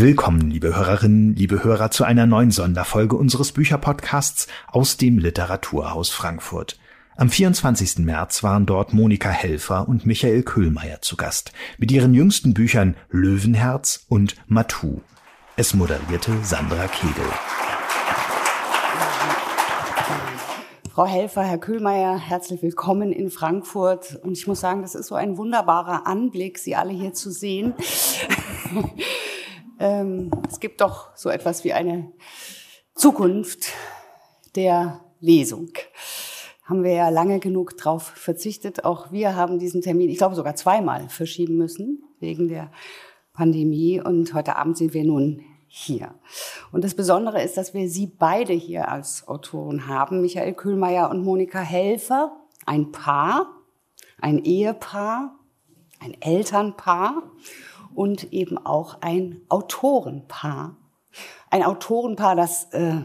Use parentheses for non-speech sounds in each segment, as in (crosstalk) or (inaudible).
Willkommen, liebe Hörerinnen, liebe Hörer, zu einer neuen Sonderfolge unseres Bücherpodcasts aus dem Literaturhaus Frankfurt. Am 24. März waren dort Monika Helfer und Michael Köhlmeier zu Gast mit ihren jüngsten Büchern Löwenherz und Matu. Es moderierte Sandra Kegel. Frau Helfer, Herr Kühlmeier, herzlich willkommen in Frankfurt. Und ich muss sagen, das ist so ein wunderbarer Anblick, Sie alle hier zu sehen. Ähm, es gibt doch so etwas wie eine Zukunft der Lesung. Haben wir ja lange genug darauf verzichtet. Auch wir haben diesen Termin, ich glaube sogar zweimal verschieben müssen wegen der Pandemie. Und heute Abend sind wir nun hier. Und das Besondere ist, dass wir Sie beide hier als Autoren haben, Michael Kühlmeier und Monika Helfer, ein Paar, ein Ehepaar, ein Elternpaar und eben auch ein Autorenpaar. Ein Autorenpaar, das äh,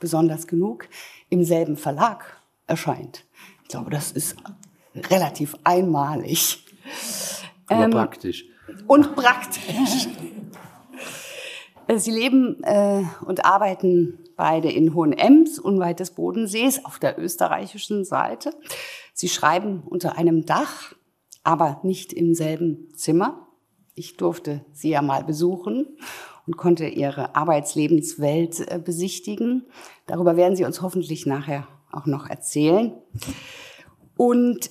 besonders genug im selben Verlag erscheint. Ich glaube, das ist relativ einmalig. Aber ähm, praktisch. Und praktisch. Sie leben äh, und arbeiten beide in Hohenems, unweit des Bodensees, auf der österreichischen Seite. Sie schreiben unter einem Dach, aber nicht im selben Zimmer. Ich durfte sie ja mal besuchen und konnte ihre Arbeitslebenswelt äh, besichtigen. Darüber werden Sie uns hoffentlich nachher auch noch erzählen. Und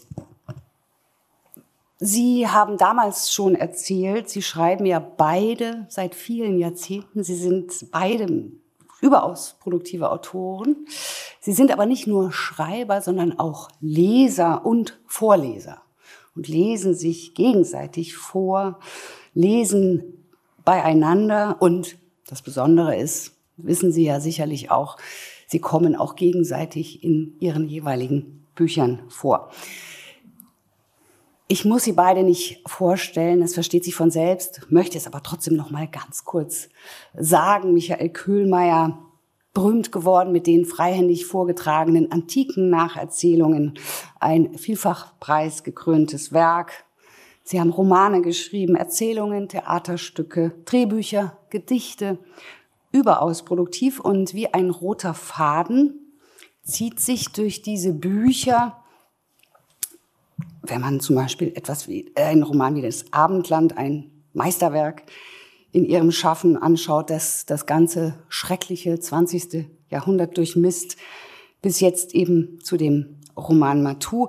Sie haben damals schon erzählt, Sie schreiben ja beide seit vielen Jahrzehnten. Sie sind beide überaus produktive Autoren. Sie sind aber nicht nur Schreiber, sondern auch Leser und Vorleser und lesen sich gegenseitig vor, lesen beieinander und das Besondere ist, wissen Sie ja sicherlich auch, Sie kommen auch gegenseitig in Ihren jeweiligen Büchern vor. Ich muss sie beide nicht vorstellen, es versteht sich von selbst, möchte es aber trotzdem noch mal ganz kurz sagen. Michael Köhlmeier, berühmt geworden mit den freihändig vorgetragenen antiken Nacherzählungen, ein vielfach preisgekröntes Werk. Sie haben Romane geschrieben, Erzählungen, Theaterstücke, Drehbücher, Gedichte, überaus produktiv und wie ein roter Faden zieht sich durch diese Bücher wenn man zum Beispiel etwas wie äh, ein Roman wie das Abendland, ein Meisterwerk in ihrem Schaffen anschaut, das das ganze schreckliche 20. Jahrhundert durchmisst, bis jetzt eben zu dem Roman Matou.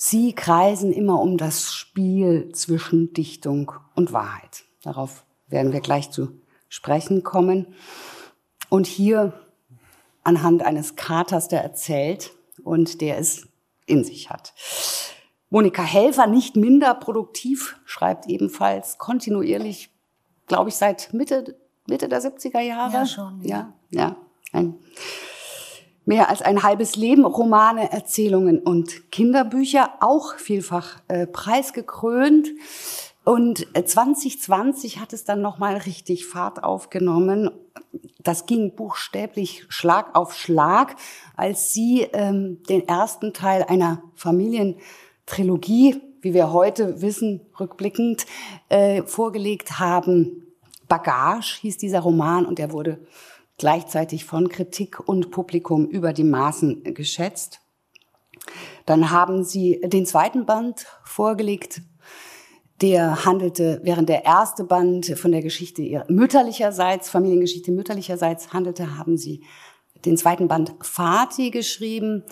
Sie kreisen immer um das Spiel zwischen Dichtung und Wahrheit. Darauf werden wir gleich zu sprechen kommen. Und hier anhand eines Katers, der erzählt und der es in sich hat. Monika Helfer, nicht minder produktiv, schreibt ebenfalls kontinuierlich, glaube ich, seit Mitte, Mitte der 70er Jahre. Ja, schon. Ja, ja. Ein, mehr als ein halbes Leben, Romane, Erzählungen und Kinderbücher, auch vielfach äh, preisgekrönt. Und 2020 äh, hat es dann nochmal richtig Fahrt aufgenommen. Das ging buchstäblich Schlag auf Schlag, als sie ähm, den ersten Teil einer Familien Trilogie, wie wir heute wissen, rückblickend, äh, vorgelegt haben. Bagage hieß dieser Roman und er wurde gleichzeitig von Kritik und Publikum über die Maßen geschätzt. Dann haben sie den zweiten Band vorgelegt. Der handelte, während der erste Band von der Geschichte ihrer mütterlicherseits, Familiengeschichte mütterlicherseits handelte, haben sie den zweiten Band Fati geschrieben.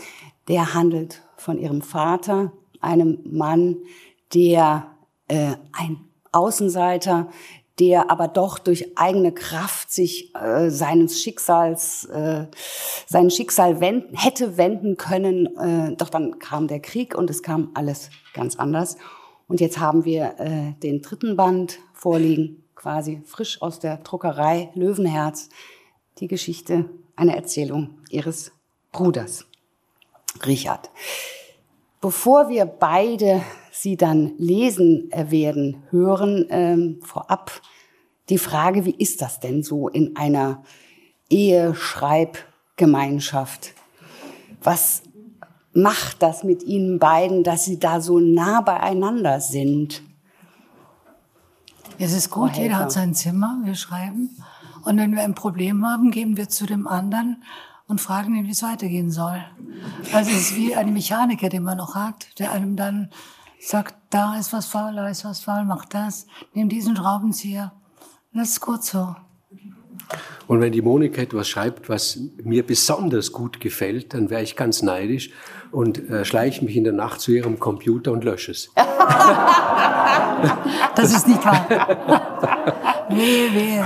Der handelt von ihrem Vater, einem Mann, der äh, ein Außenseiter, der aber doch durch eigene Kraft sich äh, seines Schicksals, äh, sein Schicksal wenden, hätte wenden können. Äh, doch dann kam der Krieg und es kam alles ganz anders. Und jetzt haben wir äh, den dritten Band vorliegen, quasi frisch aus der Druckerei Löwenherz, die Geschichte, eine Erzählung ihres Bruders, Richard. Bevor wir beide sie dann lesen werden, hören, ähm, vorab die Frage, wie ist das denn so in einer Eheschreibgemeinschaft? Was macht das mit Ihnen beiden, dass Sie da so nah beieinander sind? Es ist gut, jeder hat sein Zimmer, wir schreiben. Und wenn wir ein Problem haben, gehen wir zu dem anderen und fragen ihn, wie es weitergehen soll. Also es ist wie ein Mechaniker, den man noch hat, der einem dann sagt, da ist was faul, da ist was faul, mach das, nimm diesen Schraubenzieher. Das ist gut so. Und wenn die Monika etwas schreibt, was mir besonders gut gefällt, dann wäre ich ganz neidisch und äh, schleiche mich in der Nacht zu ihrem Computer und lösche es. (laughs) das ist nicht wahr. (laughs) nee, nee.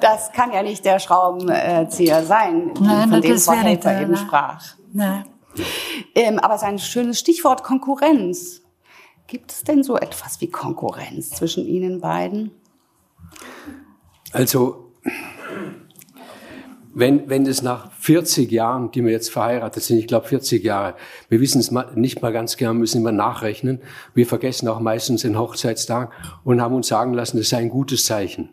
Das kann ja nicht der Schraubenzieher sein, Nein, von dem Frau Helfer eben sprach. Nein. Ähm, aber es ist ein schönes Stichwort Konkurrenz. Gibt es denn so etwas wie Konkurrenz zwischen Ihnen beiden? Also wenn, wenn es nach 40 Jahren, die wir jetzt verheiratet sind, ich glaube 40 Jahre, wir wissen es nicht mal ganz genau, müssen immer nachrechnen. Wir vergessen auch meistens den Hochzeitstag und haben uns sagen lassen, das sei ein gutes Zeichen.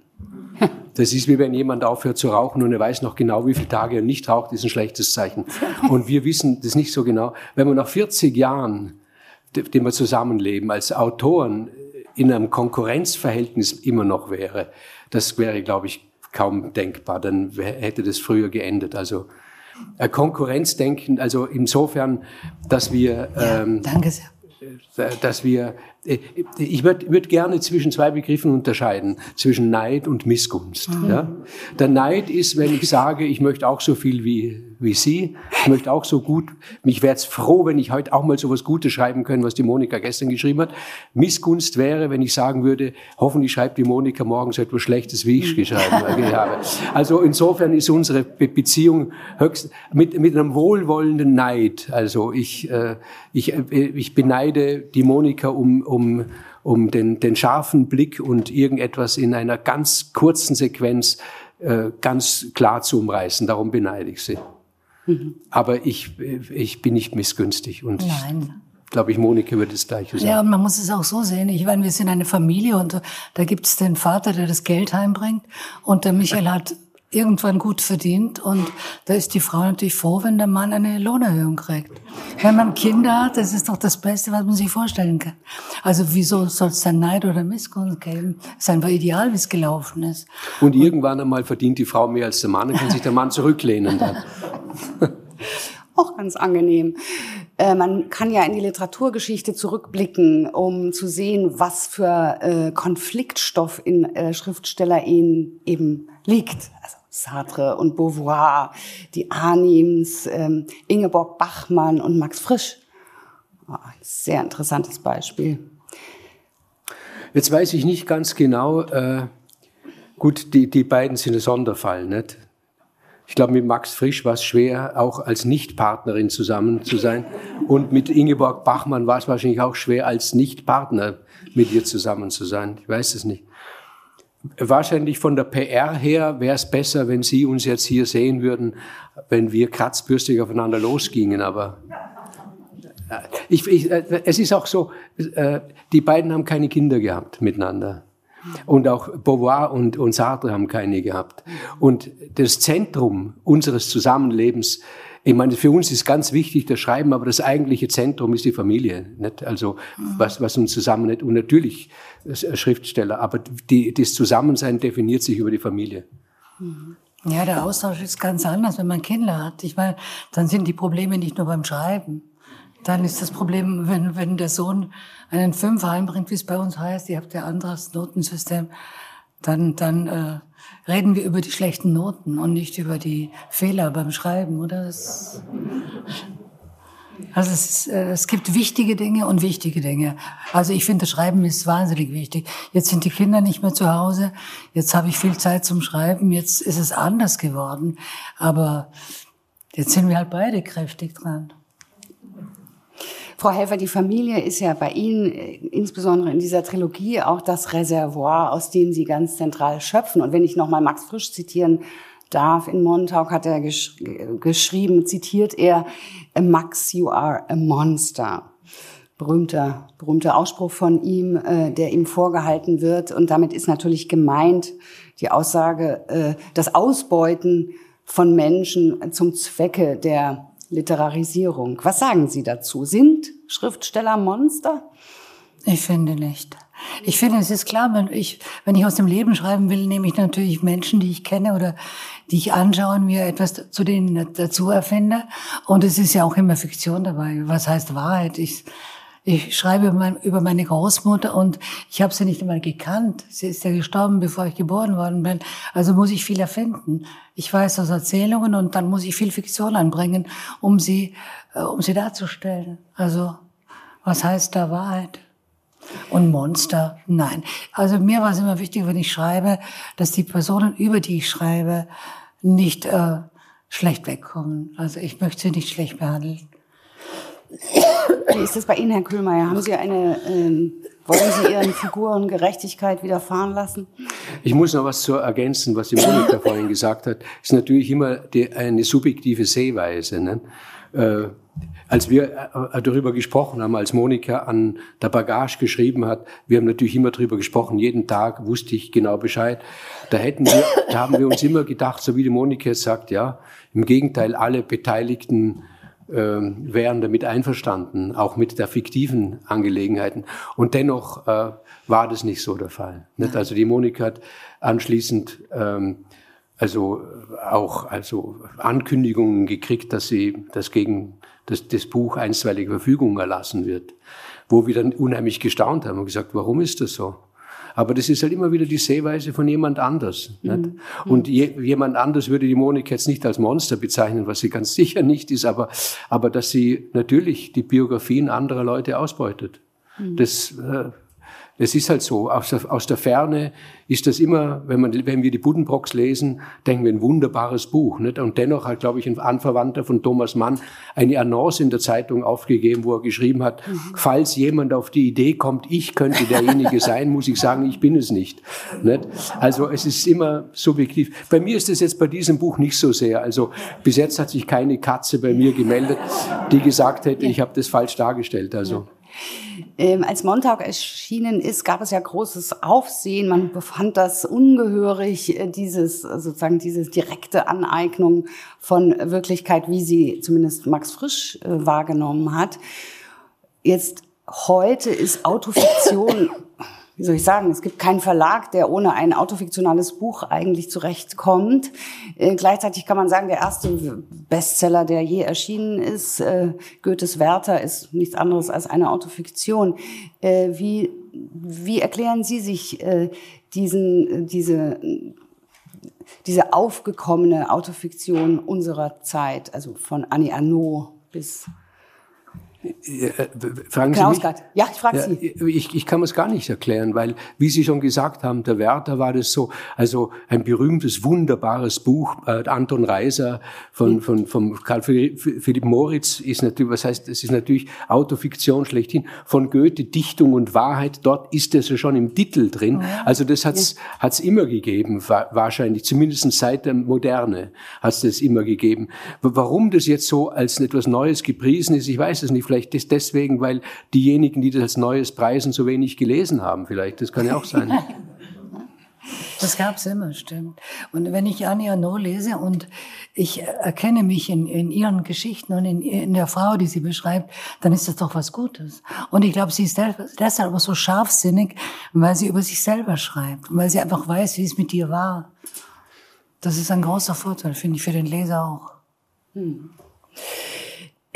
(laughs) Das ist wie wenn jemand aufhört zu rauchen und er weiß noch genau, wie viele Tage er nicht raucht, ist ein schlechtes Zeichen. (laughs) Und wir wissen das nicht so genau. Wenn wir nach 40 Jahren, die wir zusammenleben, als Autoren in einem Konkurrenzverhältnis immer noch wäre, das wäre, glaube ich, kaum denkbar. Dann hätte das früher geendet. Also äh, Konkurrenzdenken, also insofern, dass wir, ähm, ja, danke sehr. Äh, dass wir ich würde würd gerne zwischen zwei Begriffen unterscheiden, zwischen Neid und Missgunst. Mhm. Ja? Der Neid ist, wenn ich sage, ich möchte auch so viel wie, wie Sie, ich möchte auch so gut, mich wäre jetzt froh, wenn ich heute auch mal so was Gutes schreiben können, was die Monika gestern geschrieben hat. Missgunst wäre, wenn ich sagen würde, hoffentlich schreibt die Monika morgen so etwas Schlechtes, wie ich geschrieben habe. (laughs) Also insofern ist unsere Beziehung höchst, mit, mit einem wohlwollenden Neid. Also ich, äh, ich, äh, ich beneide die Monika um, um um, um den, den scharfen Blick und irgendetwas in einer ganz kurzen Sequenz äh, ganz klar zu umreißen. Darum beneide ich sie. Mhm. Aber ich, ich bin nicht missgünstig und Nein. glaube ich, Monika wird das Gleiche sagen. Ja, und man muss es auch so sehen. Ich meine, wir sind eine Familie und da gibt es den Vater, der das Geld heimbringt und der Michael (laughs) hat irgendwann gut verdient und da ist die Frau natürlich froh, wenn der Mann eine Lohnerhöhung kriegt. Wenn man Kinder hat, das ist doch das Beste, was man sich vorstellen kann. Also wieso soll es dann Neid oder Missgunst geben? Es ist einfach ideal, wie es gelaufen ist. Und, und irgendwann einmal verdient die Frau mehr als der Mann, dann kann sich der Mann zurücklehnen. Dann. (laughs) Auch ganz angenehm. Äh, man kann ja in die Literaturgeschichte zurückblicken, um zu sehen, was für äh, Konfliktstoff in äh, Schriftstellerehen eben liegt. Also Sartre und Beauvoir, die Arnims, ähm, Ingeborg Bachmann und Max Frisch. Oh, ein sehr interessantes Beispiel. Jetzt weiß ich nicht ganz genau, äh, gut, die, die beiden sind ein Sonderfall, nicht? Ich glaube, mit Max Frisch war es schwer, auch als Nichtpartnerin zusammen zu sein. Und mit Ingeborg Bachmann war es wahrscheinlich auch schwer, als Nichtpartner mit ihr zusammen zu sein. Ich weiß es nicht. Wahrscheinlich von der PR her wäre es besser, wenn Sie uns jetzt hier sehen würden, wenn wir kratzbürstig aufeinander losgingen. Aber äh, ich, ich, äh, es ist auch so, äh, die beiden haben keine Kinder gehabt miteinander. Und auch Beauvoir und, und Sartre haben keine gehabt. Und das Zentrum unseres Zusammenlebens ich meine, für uns ist ganz wichtig das Schreiben, aber das eigentliche Zentrum ist die Familie. Nicht? Also was, was uns zusammenhält. Und natürlich Schriftsteller, aber die, das Zusammensein definiert sich über die Familie. Ja, der Austausch ist ganz anders, wenn man Kinder hat. Ich meine, dann sind die Probleme nicht nur beim Schreiben. Dann ist das Problem, wenn, wenn der Sohn einen Fünfer heimbringt, wie es bei uns heißt, ihr habt ja anderes Notensystem, dann, dann äh, reden wir über die schlechten Noten und nicht über die Fehler beim Schreiben, oder? Das, also es, äh, es gibt wichtige Dinge und wichtige Dinge. Also ich finde, das Schreiben ist wahnsinnig wichtig. Jetzt sind die Kinder nicht mehr zu Hause. Jetzt habe ich viel Zeit zum Schreiben. Jetzt ist es anders geworden. Aber jetzt sind wir halt beide kräftig dran. Frau Helfer, die Familie ist ja bei Ihnen, äh, insbesondere in dieser Trilogie, auch das Reservoir, aus dem Sie ganz zentral schöpfen. Und wenn ich nochmal Max Frisch zitieren darf, in Montauk hat er gesch geschrieben, zitiert er, Max, you are a monster. Berühmter, berühmter Ausspruch von ihm, äh, der ihm vorgehalten wird. Und damit ist natürlich gemeint die Aussage, äh, das Ausbeuten von Menschen zum Zwecke der Literarisierung. Was sagen Sie dazu? Sind Schriftsteller Monster? Ich finde nicht. Ich finde, es ist klar, wenn ich, wenn ich aus dem Leben schreiben will, nehme ich natürlich Menschen, die ich kenne oder die ich anschaue und mir etwas zu denen dazu erfinde. Und es ist ja auch immer Fiktion dabei. Was heißt Wahrheit? Ich, ich schreibe über meine Großmutter und ich habe sie nicht einmal gekannt. Sie ist ja gestorben, bevor ich geboren worden bin. Also muss ich viel erfinden. Ich weiß aus Erzählungen und dann muss ich viel Fiktion anbringen, um sie, äh, um sie darzustellen. Also was heißt da Wahrheit? Und Monster? Nein. Also mir war es immer wichtig, wenn ich schreibe, dass die Personen, über die ich schreibe, nicht äh, schlecht wegkommen. Also ich möchte sie nicht schlecht behandeln. Wie ist das bei Ihnen, Herr Kühlmeier? Haben Sie eine, ähm, wollen Sie Ihren Figuren Gerechtigkeit widerfahren lassen? Ich muss noch was zu ergänzen, was die Monika vorhin gesagt hat. Ist natürlich immer die, eine subjektive Sehweise. Ne? Äh, als wir äh, darüber gesprochen haben, als Monika an der Bagage geschrieben hat, wir haben natürlich immer darüber gesprochen, jeden Tag wusste ich genau Bescheid. Da hätten wir, da haben wir uns immer gedacht, so wie die Monika jetzt sagt, ja, im Gegenteil, alle Beteiligten wären damit einverstanden, auch mit der fiktiven Angelegenheiten. Und dennoch äh, war das nicht so der Fall. Nicht? Also die Monika hat anschließend ähm, also auch also Ankündigungen gekriegt, dass sie das gegen das, das Buch einstweilige Verfügung erlassen wird, wo wir dann unheimlich gestaunt haben und gesagt, warum ist das so? Aber das ist halt immer wieder die Sehweise von jemand anders. Mhm. Und je, jemand anders würde die Monika jetzt nicht als Monster bezeichnen, was sie ganz (laughs) sicher nicht ist, aber, aber dass sie natürlich die Biografien anderer Leute ausbeutet. Mhm. Das äh, es ist halt so, aus der, aus der Ferne ist das immer, wenn, man, wenn wir die Buddenbrocks lesen, denken wir ein wunderbares Buch. Nicht? Und dennoch hat, glaube ich, ein Anverwandter von Thomas Mann eine Annonce in der Zeitung aufgegeben, wo er geschrieben hat, mhm. falls jemand auf die Idee kommt, ich könnte derjenige sein, muss ich sagen, ich bin es nicht. nicht? Also es ist immer subjektiv. Bei mir ist es jetzt bei diesem Buch nicht so sehr. Also bis jetzt hat sich keine Katze bei mir gemeldet, die gesagt hätte, ich habe das falsch dargestellt. Also. Ähm, als Montag erschienen ist, gab es ja großes Aufsehen. Man befand das ungehörig, äh, dieses sozusagen diese direkte Aneignung von Wirklichkeit, wie sie zumindest Max Frisch äh, wahrgenommen hat. Jetzt heute ist Autofiktion (coughs) (coughs) wie soll ich sagen, es gibt keinen Verlag, der ohne ein autofiktionales Buch eigentlich zurechtkommt. Äh, gleichzeitig kann man sagen, der erste Bestseller, der je erschienen ist, äh, Goethes Werther, ist nichts anderes als eine Autofiktion. Äh, wie, wie erklären Sie sich äh, diesen, diese, diese aufgekommene Autofiktion unserer Zeit, also von Annie Arnaud bis fragen Sie mich? Ja, ich frage Sie. Ich, ich kann es gar nicht erklären, weil, wie Sie schon gesagt haben, der Werther war das so, also ein berühmtes, wunderbares Buch, äh, Anton Reiser von, von, von Karl Philipp Moritz ist natürlich, was heißt, es ist natürlich Autofiktion schlechthin, von Goethe, Dichtung und Wahrheit, dort ist es ja schon im Titel drin. Also das hat's, ja. hat's immer gegeben, wahrscheinlich, zumindest seit der Moderne hat's das immer gegeben. Warum das jetzt so als etwas Neues gepriesen ist, ich weiß es nicht, Vielleicht ist deswegen, weil diejenigen, die das als Neues preisen, so wenig gelesen haben. Vielleicht, das kann ja auch sein. (laughs) Das gab's immer, stimmt. Und wenn ich Annie Arnaud lese und ich erkenne mich in, in ihren Geschichten und in, in, der Frau, die sie beschreibt, dann ist das doch was Gutes. Und ich glaube, sie ist deshalb auch so scharfsinnig, weil sie über sich selber schreibt, weil sie einfach weiß, wie es mit ihr war. Das ist ein großer Vorteil, finde ich, für den Leser auch. Hm.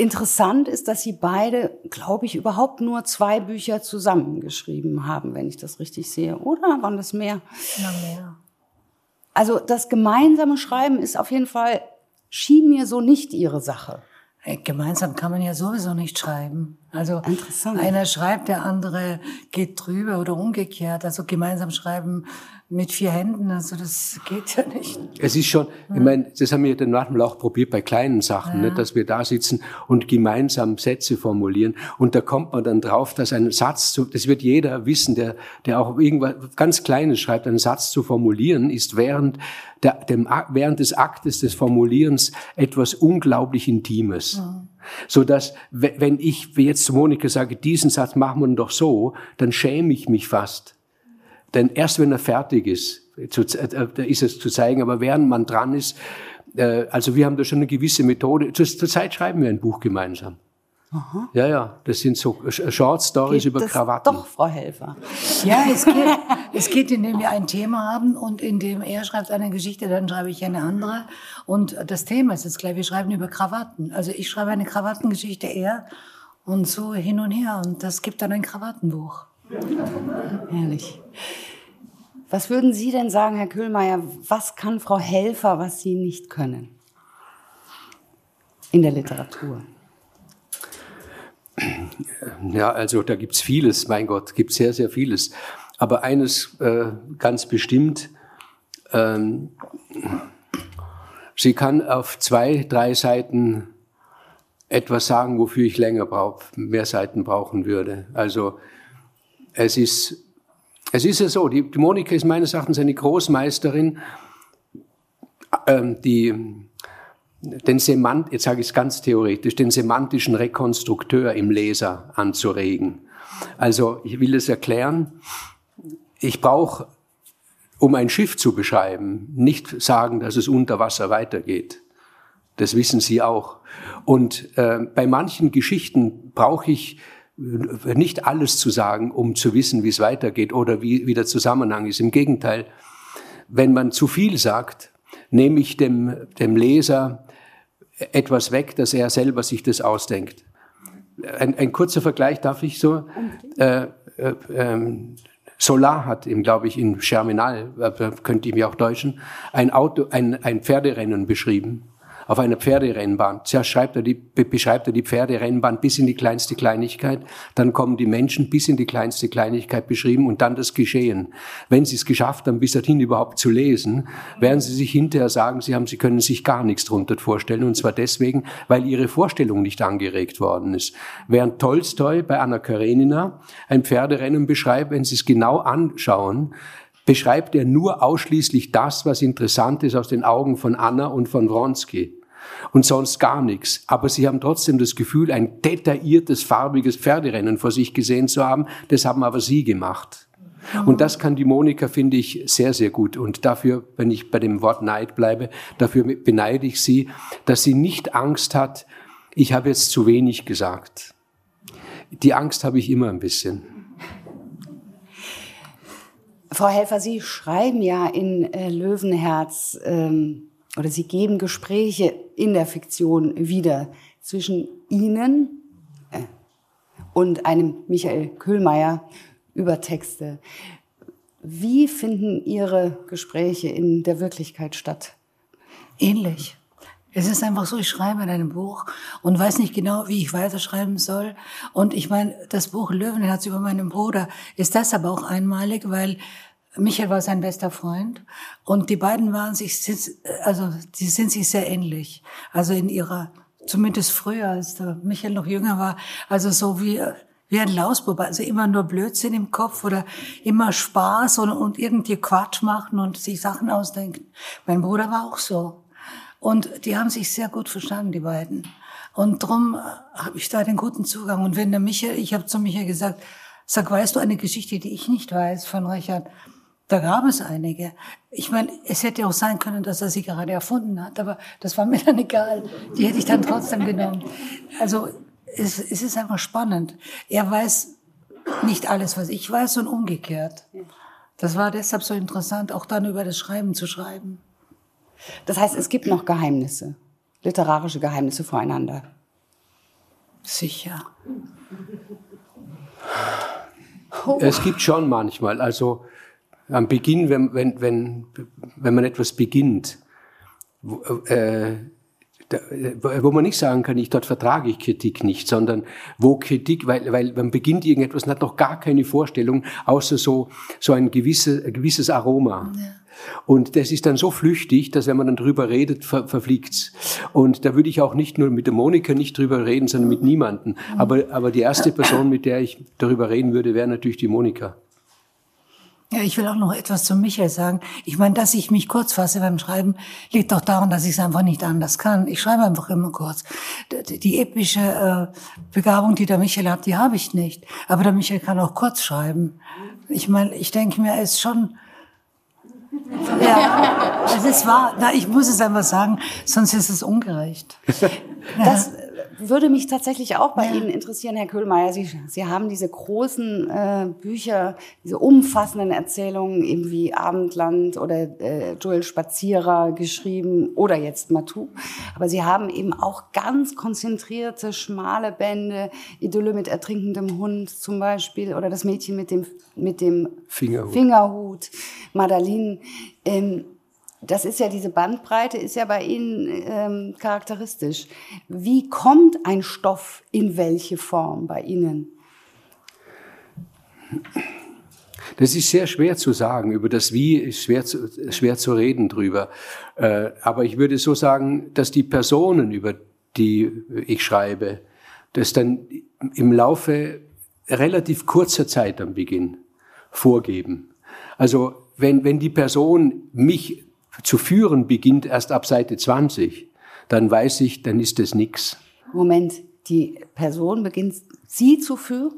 Interessant ist, dass Sie beide, glaube ich, überhaupt nur zwei Bücher zusammengeschrieben haben, wenn ich das richtig sehe. Oder waren das mehr? Ja, mehr. Also das gemeinsame Schreiben ist auf jeden Fall, schien mir so nicht Ihre Sache. Gemeinsam kann man ja sowieso nicht schreiben. Also einer schreibt, der andere geht drüber oder umgekehrt. Also gemeinsam schreiben mit vier Händen, also das geht ja nicht. Es ist schon, ja. ich meine, das haben wir dann manchmal auch probiert bei kleinen Sachen, ja. nicht, dass wir da sitzen und gemeinsam Sätze formulieren. Und da kommt man dann drauf, dass ein Satz, zu, das wird jeder wissen, der, der auch irgendwas ganz Kleines schreibt, einen Satz zu formulieren, ist während, der, dem, während des Aktes des Formulierens etwas unglaublich Intimes. Ja. So dass, wenn ich jetzt zu Monika sage, diesen Satz machen wir doch so, dann schäme ich mich fast denn erst wenn er fertig ist, zu, äh, ist es zu zeigen, aber während man dran ist, äh, also wir haben da schon eine gewisse Methode. Zur, zur Zeit schreiben wir ein Buch gemeinsam. Aha. Ja, ja, das sind so Short Stories geht über Krawatten. Doch, Frau Helfer. Ja, es geht, es geht, indem wir ein Thema haben und indem er schreibt eine Geschichte, dann schreibe ich eine andere. Und das Thema ist jetzt gleich, wir schreiben über Krawatten. Also ich schreibe eine Krawattengeschichte, er und so hin und her. Und das gibt dann ein Krawattenbuch. Herrlich. Was würden Sie denn sagen, Herr Köhlmeier, was kann Frau Helfer, was Sie nicht können? In der Literatur. Ja, also da gibt's vieles, mein Gott, gibt sehr, sehr vieles. Aber eines äh, ganz bestimmt, ähm, sie kann auf zwei, drei Seiten etwas sagen, wofür ich länger brauche, mehr Seiten brauchen würde. Also es ist, es ist ja so, die, die Monika ist meines Erachtens eine Großmeisterin, ähm, die den Semant, jetzt sage ich es ganz theoretisch, den semantischen Rekonstrukteur im Leser anzuregen. Also ich will es erklären. Ich brauche, um ein Schiff zu beschreiben, nicht sagen, dass es unter Wasser weitergeht. Das wissen Sie auch. Und äh, bei manchen Geschichten brauche ich nicht alles zu sagen, um zu wissen, wie es weitergeht oder wie, wie der Zusammenhang ist. Im Gegenteil, wenn man zu viel sagt, nehme ich dem, dem Leser etwas weg, dass er selber sich das ausdenkt. Ein, ein kurzer Vergleich darf ich so. Äh, äh, ähm, Solar hat glaube ich, in Germinal, äh, könnte ich mir auch täuschen, ein Auto, ein, ein Pferderennen beschrieben auf einer Pferderennbahn. Zuerst schreibt er die, beschreibt er die Pferderennbahn bis in die kleinste Kleinigkeit, dann kommen die Menschen bis in die kleinste Kleinigkeit beschrieben und dann das Geschehen. Wenn Sie es geschafft haben, bis dorthin überhaupt zu lesen, werden Sie sich hinterher sagen, Sie haben, Sie können sich gar nichts drunter vorstellen und zwar deswegen, weil Ihre Vorstellung nicht angeregt worden ist. Während Tolstoi bei Anna Karenina ein Pferderennen beschreibt, wenn Sie es genau anschauen, beschreibt er nur ausschließlich das, was interessant ist aus den Augen von Anna und von Wronski und sonst gar nichts. Aber sie haben trotzdem das Gefühl, ein detailliertes, farbiges Pferderennen vor sich gesehen zu haben. Das haben aber sie gemacht. Und das kann die Monika, finde ich, sehr, sehr gut. Und dafür, wenn ich bei dem Wort Neid bleibe, dafür beneide ich sie, dass sie nicht Angst hat, ich habe jetzt zu wenig gesagt. Die Angst habe ich immer ein bisschen. Frau Helfer, Sie schreiben ja in äh, Löwenherz, ähm, oder Sie geben Gespräche in der Fiktion wieder zwischen Ihnen äh, und einem Michael Köhlmeier über Texte. Wie finden Ihre Gespräche in der Wirklichkeit statt? Ähnlich. Es ist einfach so, ich schreibe in einem Buch und weiß nicht genau, wie ich weiterschreiben soll. Und ich meine, das Buch Löwenherz über meinen Bruder ist das aber auch einmalig, weil Michael war sein bester Freund und die beiden waren sich, also die sind sich sehr ähnlich. Also in ihrer, zumindest früher, als der Michael noch jünger war, also so wie wie ein Lausbub, also immer nur Blödsinn im Kopf oder immer Spaß und, und irgendwie Quatsch machen und sich Sachen ausdenken. Mein Bruder war auch so. Und die haben sich sehr gut verstanden, die beiden. Und drum habe ich da den guten Zugang. Und wenn der Michael, ich habe zu Michael gesagt, sag, weißt du eine Geschichte, die ich nicht weiß von Richard? Da gab es einige. Ich meine, es hätte auch sein können, dass er sie gerade erfunden hat, aber das war (laughs) mir dann egal. Die hätte ich dann trotzdem genommen. Also es, es ist einfach spannend. Er weiß nicht alles, was ich weiß und umgekehrt. Das war deshalb so interessant, auch dann über das Schreiben zu schreiben. Das heißt, es gibt noch Geheimnisse, literarische Geheimnisse voreinander. Sicher. Es gibt schon manchmal, also am Beginn, wenn, wenn, wenn, wenn man etwas beginnt, wo, äh, da, wo man nicht sagen kann, ich dort vertrage ich Kritik nicht, sondern wo Kritik, weil, weil man beginnt irgendetwas und hat noch gar keine Vorstellung, außer so, so ein, gewisse, ein gewisses Aroma. Ja. Und das ist dann so flüchtig, dass wenn man dann drüber redet, ver verfliegt's. Und da würde ich auch nicht nur mit der Monika nicht drüber reden, sondern mit niemanden. Aber, aber die erste (coughs) Person, mit der ich darüber reden würde, wäre natürlich die Monika. Ja, ich will auch noch etwas zu Michael sagen. Ich meine, dass ich mich kurz fasse beim Schreiben, liegt doch daran, dass ich es einfach nicht anders kann. Ich schreibe einfach immer kurz. Die epische äh, Begabung, die der Michael hat, die habe ich nicht. Aber der Michael kann auch kurz schreiben. Ich meine, ich denke mir, er ist schon... Ja, es ist wahr. Na, ich muss es einfach sagen, sonst ist es ungerecht. Das würde mich tatsächlich auch bei ja. Ihnen interessieren, Herr Köhlmeier. Sie, Sie haben diese großen äh, Bücher, diese umfassenden Erzählungen, eben wie Abendland oder äh, Joel Spazierer geschrieben oder jetzt Matou. Aber Sie haben eben auch ganz konzentrierte, schmale Bände, Idylle mit ertrinkendem Hund zum Beispiel oder das Mädchen mit dem, mit dem Fingerhut, Fingerhut Madeleine. Ähm, das ist ja diese Bandbreite, ist ja bei Ihnen ähm, charakteristisch. Wie kommt ein Stoff in welche Form bei Ihnen? Das ist sehr schwer zu sagen. Über das Wie ist schwer zu, schwer zu reden drüber. Äh, aber ich würde so sagen, dass die Personen, über die ich schreibe, das dann im Laufe relativ kurzer Zeit am Beginn vorgeben. Also wenn, wenn die Person mich zu führen beginnt erst ab Seite 20, dann weiß ich, dann ist es nix. Moment, die Person beginnt Sie zu führen?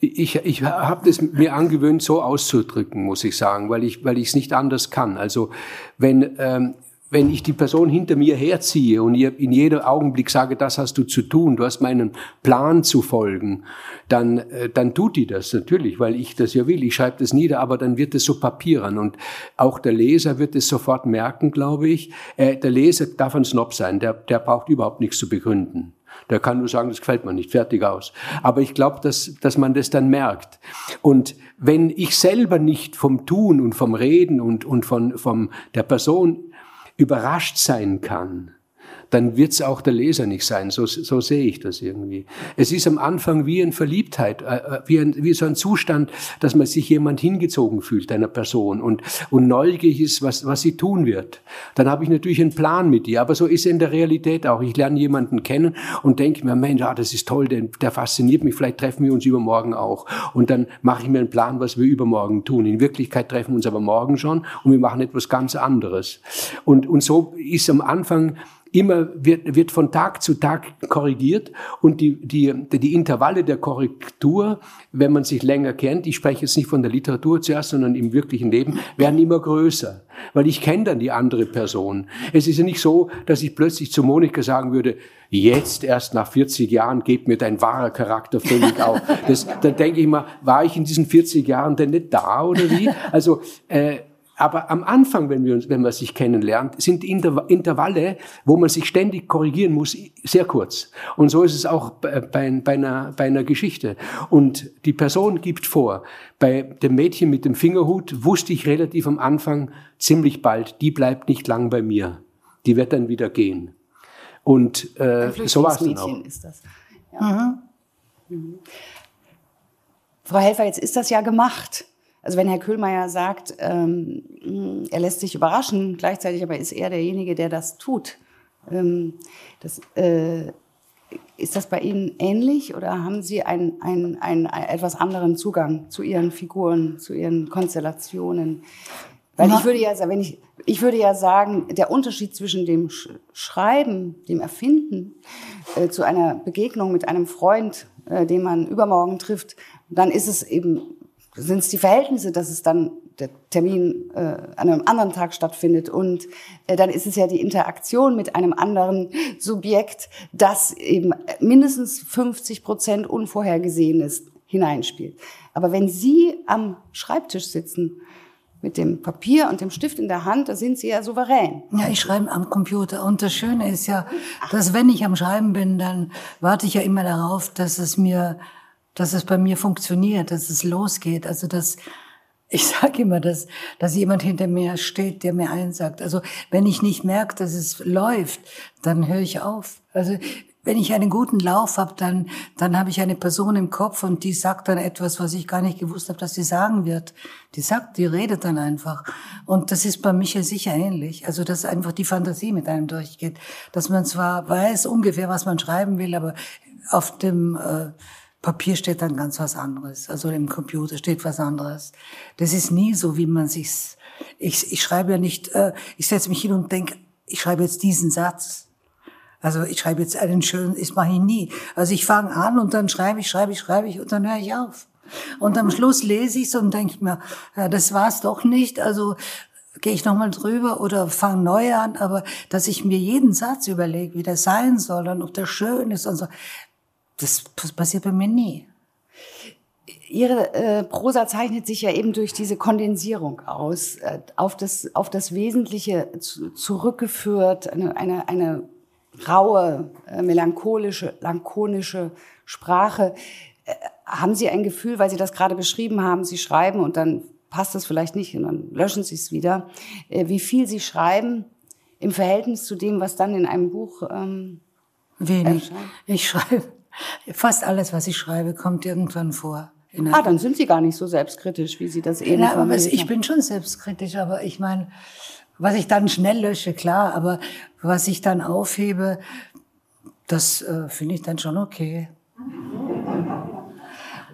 Ich, ich habe das mir angewöhnt, so auszudrücken, muss ich sagen, weil ich weil ich es nicht anders kann. Also wenn ähm, wenn ich die Person hinter mir herziehe und ihr in jedem Augenblick sage, das hast du zu tun, du hast meinen Plan zu folgen, dann, äh, dann tut die das natürlich, weil ich das ja will. Ich schreibe das nieder, aber dann wird es so papieren und auch der Leser wird es sofort merken, glaube ich. Äh, der Leser darf ein Snob sein, der, der braucht überhaupt nichts zu begründen. Der kann nur sagen, das gefällt mir nicht, fertig aus. Aber ich glaube, dass, dass man das dann merkt. Und wenn ich selber nicht vom Tun und vom Reden und, und von, von der Person überrascht sein kann, dann wird es auch der Leser nicht sein. So, so sehe ich das irgendwie. Es ist am Anfang wie eine Verliebtheit, äh, äh, wie, ein, wie so ein Zustand, dass man sich jemand hingezogen fühlt, einer Person, und, und neugierig ist, was, was sie tun wird. Dann habe ich natürlich einen Plan mit ihr, aber so ist es in der Realität auch. Ich lerne jemanden kennen und denke mir, Mensch, ah, das ist toll, der, der fasziniert mich, vielleicht treffen wir uns übermorgen auch. Und dann mache ich mir einen Plan, was wir übermorgen tun. In Wirklichkeit treffen wir uns aber morgen schon und wir machen etwas ganz anderes. Und, und so ist am Anfang immer wird, wird von Tag zu Tag korrigiert und die, die, die Intervalle der Korrektur, wenn man sich länger kennt, ich spreche jetzt nicht von der Literatur zuerst, sondern im wirklichen Leben, werden immer größer, weil ich kenne dann die andere Person. Es ist ja nicht so, dass ich plötzlich zu Monika sagen würde, jetzt erst nach 40 Jahren geht mir dein wahrer Charakter völlig auf. Das, dann denke ich mal, war ich in diesen 40 Jahren denn nicht da oder wie? Also äh, aber am Anfang, wenn, wir uns, wenn man sich kennenlernt, sind Intervalle, wo man sich ständig korrigieren muss, sehr kurz. Und so ist es auch bei, bei, einer, bei einer Geschichte. Und die Person gibt vor, bei dem Mädchen mit dem Fingerhut wusste ich relativ am Anfang ziemlich bald, die bleibt nicht lang bei mir. Die wird dann wieder gehen. Und äh, so war es dann auch. Ist das. Ja. Mhm. Mhm. Frau Helfer, jetzt ist das ja gemacht. Also wenn Herr Köhlmeier sagt, ähm, er lässt sich überraschen, gleichzeitig aber ist er derjenige, der das tut. Ähm, das, äh, ist das bei Ihnen ähnlich oder haben Sie einen, einen, einen, einen etwas anderen Zugang zu Ihren Figuren, zu Ihren Konstellationen? Weil ich würde ja, wenn ich, ich würde ja sagen, der Unterschied zwischen dem Schreiben, dem Erfinden, äh, zu einer Begegnung mit einem Freund, äh, den man übermorgen trifft, dann ist es eben sind es die Verhältnisse, dass es dann der Termin äh, an einem anderen Tag stattfindet und äh, dann ist es ja die Interaktion mit einem anderen Subjekt, das eben mindestens 50 Prozent Unvorhergesehenes hineinspielt. Aber wenn Sie am Schreibtisch sitzen mit dem Papier und dem Stift in der Hand, da sind Sie ja souverän. Ja, ich schreibe am Computer. Und das Schöne ist ja, dass wenn ich am Schreiben bin, dann warte ich ja immer darauf, dass es mir dass es bei mir funktioniert, dass es losgeht. Also dass ich (laughs) sage immer, dass, dass jemand hinter mir steht, der mir einsagt. Also wenn ich nicht merke, dass es läuft, dann höre ich auf. Also wenn ich einen guten Lauf habe, dann, dann habe ich eine Person im Kopf und die sagt dann etwas, was ich gar nicht gewusst habe, dass sie sagen wird. Die sagt, die redet dann einfach. Und das ist bei Michael sicher ähnlich. Also dass einfach die Fantasie mit einem durchgeht. Dass man zwar weiß ungefähr, was man schreiben will, aber auf dem... Äh, Papier steht dann ganz was anderes. Also im Computer steht was anderes. Das ist nie so, wie man sich's. Ich, ich schreibe ja nicht, äh, ich setze mich hin und denke, ich schreibe jetzt diesen Satz. Also ich schreibe jetzt einen schönen, das mache ich nie. Also ich fange an und dann schreibe ich, schreibe ich, schreibe ich und dann höre ich auf. Und am Schluss lese ich es und denke mir, ja, das war's doch nicht. Also gehe ich nochmal drüber oder fange neu an, aber dass ich mir jeden Satz überlege, wie der sein soll und ob der schön ist und so, das passiert bei mir nie. Ihre äh, Prosa zeichnet sich ja eben durch diese Kondensierung aus, äh, auf, das, auf das Wesentliche zu, zurückgeführt, eine, eine, eine raue, äh, melancholische, lakonische Sprache. Äh, haben Sie ein Gefühl, weil Sie das gerade beschrieben haben, Sie schreiben und dann passt das vielleicht nicht und dann löschen Sie es wieder, äh, wie viel Sie schreiben im Verhältnis zu dem, was dann in einem Buch ähm, Wenig. Erscheint? Ich schreibe, fast alles, was ich schreibe, kommt irgendwann vor. Ah, dann sind Sie gar nicht so selbstkritisch, wie Sie das eben ja, aber Ich bin schon selbstkritisch, aber ich meine, was ich dann schnell lösche, klar, aber was ich dann aufhebe, das äh, finde ich dann schon okay.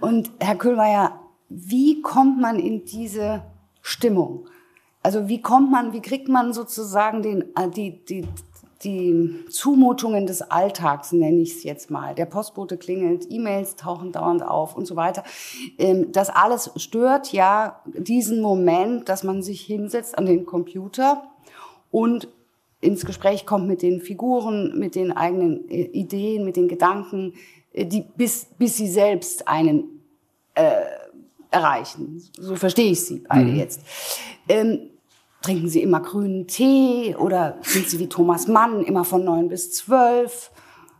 Und Herr Kühlmeier, wie kommt man in diese Stimmung? Also wie kommt man, wie kriegt man sozusagen den, äh, die, die, die Zumutungen des Alltags, nenne ich es jetzt mal. Der Postbote klingelt, E-Mails tauchen dauernd auf und so weiter. Ähm, das alles stört ja diesen Moment, dass man sich hinsetzt an den Computer und ins Gespräch kommt mit den Figuren, mit den eigenen äh, Ideen, mit den Gedanken, äh, die bis, bis sie selbst einen äh, erreichen. So verstehe ich sie beide mhm. jetzt. Ähm, Trinken Sie immer grünen Tee oder sind Sie wie Thomas Mann immer von neun bis zwölf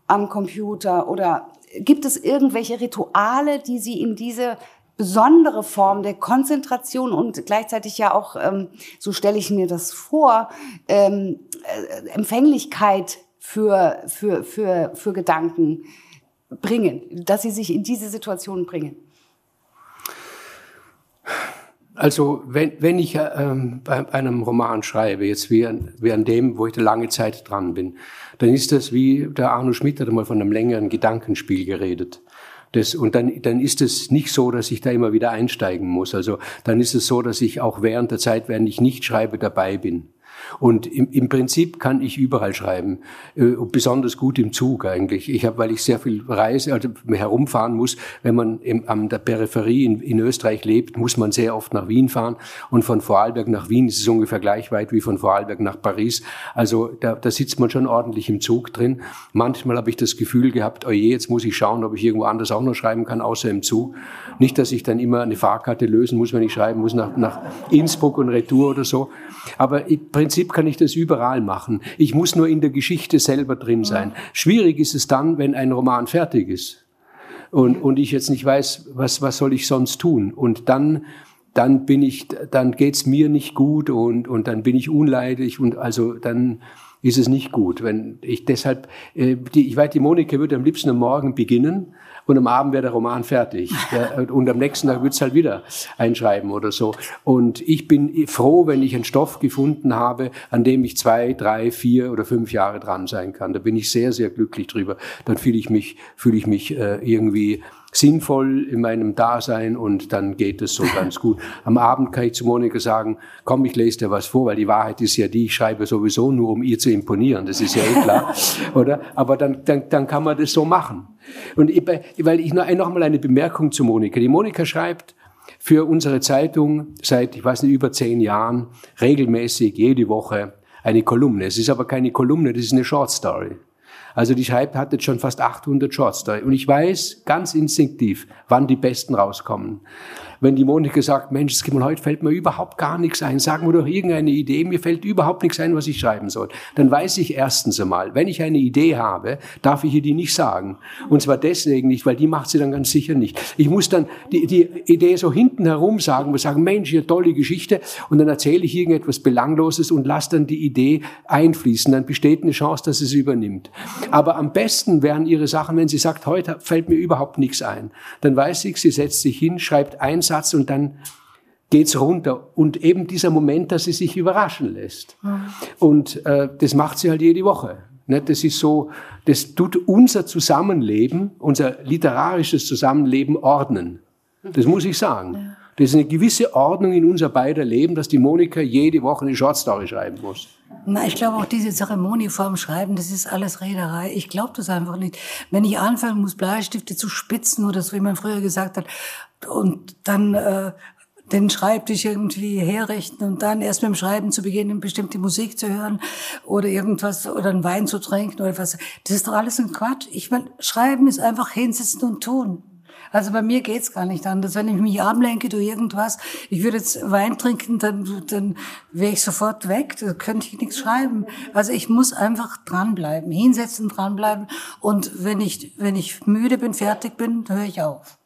am Computer? Oder gibt es irgendwelche Rituale, die Sie in diese besondere Form der Konzentration und gleichzeitig ja auch, ähm, so stelle ich mir das vor, ähm, äh, Empfänglichkeit für, für, für, für Gedanken bringen, dass Sie sich in diese Situation bringen? Also wenn, wenn ich ähm, bei einem Roman schreibe, jetzt wie an, wie an dem, wo ich eine lange Zeit dran bin, dann ist das wie der Arno Schmidt hat einmal von einem längeren Gedankenspiel geredet. Das, und dann, dann ist es nicht so, dass ich da immer wieder einsteigen muss. Also dann ist es so, dass ich auch während der Zeit, während ich nicht schreibe, dabei bin. Und im, im Prinzip kann ich überall schreiben, äh, besonders gut im Zug eigentlich. Ich habe, weil ich sehr viel reise, also herumfahren muss, wenn man im, an der Peripherie in, in Österreich lebt, muss man sehr oft nach Wien fahren. Und von Vorarlberg nach Wien ist es ungefähr gleich weit wie von Vorarlberg nach Paris. Also da, da sitzt man schon ordentlich im Zug drin. Manchmal habe ich das Gefühl gehabt, oh je, jetzt muss ich schauen, ob ich irgendwo anders auch noch schreiben kann, außer im Zug. Nicht, dass ich dann immer eine Fahrkarte lösen muss, wenn ich schreiben muss, nach, nach Innsbruck und Retour oder so. Aber im Prinzip kann ich das überall machen. Ich muss nur in der Geschichte selber drin sein. Schwierig ist es dann, wenn ein Roman fertig ist und, und ich jetzt nicht weiß, was, was soll ich sonst tun. Und dann, dann bin ich, dann geht's mir nicht gut und, und dann bin ich unleidig und also dann ist es nicht gut. Wenn ich deshalb, äh, die, ich weiß, die Monika würde am liebsten am Morgen beginnen und am Abend wäre der Roman fertig. (laughs) Und am nächsten Tag wird es halt wieder einschreiben oder so. Und ich bin froh, wenn ich einen Stoff gefunden habe, an dem ich zwei, drei, vier oder fünf Jahre dran sein kann. Da bin ich sehr, sehr glücklich drüber. Dann fühle ich mich, fühle ich mich äh, irgendwie sinnvoll in meinem Dasein und dann geht es so (laughs) ganz gut. Am Abend kann ich zu Monika sagen, komm, ich lese dir was vor, weil die Wahrheit ist ja die, ich schreibe sowieso nur, um ihr zu imponieren, das ist ja eh klar, (laughs) oder? Aber dann, dann, dann kann man das so machen. Und ich, weil ich noch, noch mal eine Bemerkung zu Monika. Die Monika schreibt für unsere Zeitung seit, ich weiß nicht, über zehn Jahren regelmäßig jede Woche eine Kolumne. Es ist aber keine Kolumne, das ist eine Short Story. Also die schreibt, hat jetzt schon fast 800 Shorts da. Und ich weiß ganz instinktiv, wann die besten rauskommen wenn die Monika sagt, Mensch, es heute fällt mir überhaupt gar nichts ein, sagen wir doch irgendeine Idee, mir fällt überhaupt nichts ein, was ich schreiben soll, dann weiß ich erstens einmal, wenn ich eine Idee habe, darf ich ihr die nicht sagen. Und zwar deswegen nicht, weil die macht sie dann ganz sicher nicht. Ich muss dann die, die Idee so hinten herum sagen, wir sagen, Mensch, hier tolle Geschichte, und dann erzähle ich irgendetwas Belangloses und lasse dann die Idee einfließen. Dann besteht eine Chance, dass es übernimmt. Aber am besten wären ihre Sachen, wenn sie sagt, heute fällt mir überhaupt nichts ein. Dann weiß ich, sie setzt sich hin, schreibt eins Satz und dann geht's runter. Und eben dieser Moment, dass sie sich überraschen lässt. Mhm. Und äh, das macht sie halt jede Woche. Ne? Das ist so, das tut unser Zusammenleben, unser literarisches Zusammenleben ordnen. Das muss ich sagen. Ja. Das ist eine gewisse Ordnung in unser beider Leben, dass die Monika jede Woche eine Shortstory schreiben muss. Na, ich glaube auch diese Zeremonie vorm Schreiben, das ist alles Rederei. Ich glaube das einfach nicht. Wenn ich anfangen muss, Bleistifte zu spitzen oder so, wie man früher gesagt hat, und dann äh, den Schreibtisch irgendwie herrichten und dann erst mit dem Schreiben zu beginnen, bestimmte Musik zu hören oder irgendwas oder einen Wein zu trinken oder was. Das ist doch alles ein Quatsch. Ich meine, Schreiben ist einfach hinsetzen und tun. Also bei mir geht's gar nicht anders. Wenn ich mich ablenke durch irgendwas, ich würde jetzt Wein trinken, dann, dann wäre ich sofort weg, da könnte ich nichts schreiben. Also ich muss einfach dranbleiben, hinsetzen, dranbleiben. Und wenn ich, wenn ich müde bin, fertig bin, höre ich auf.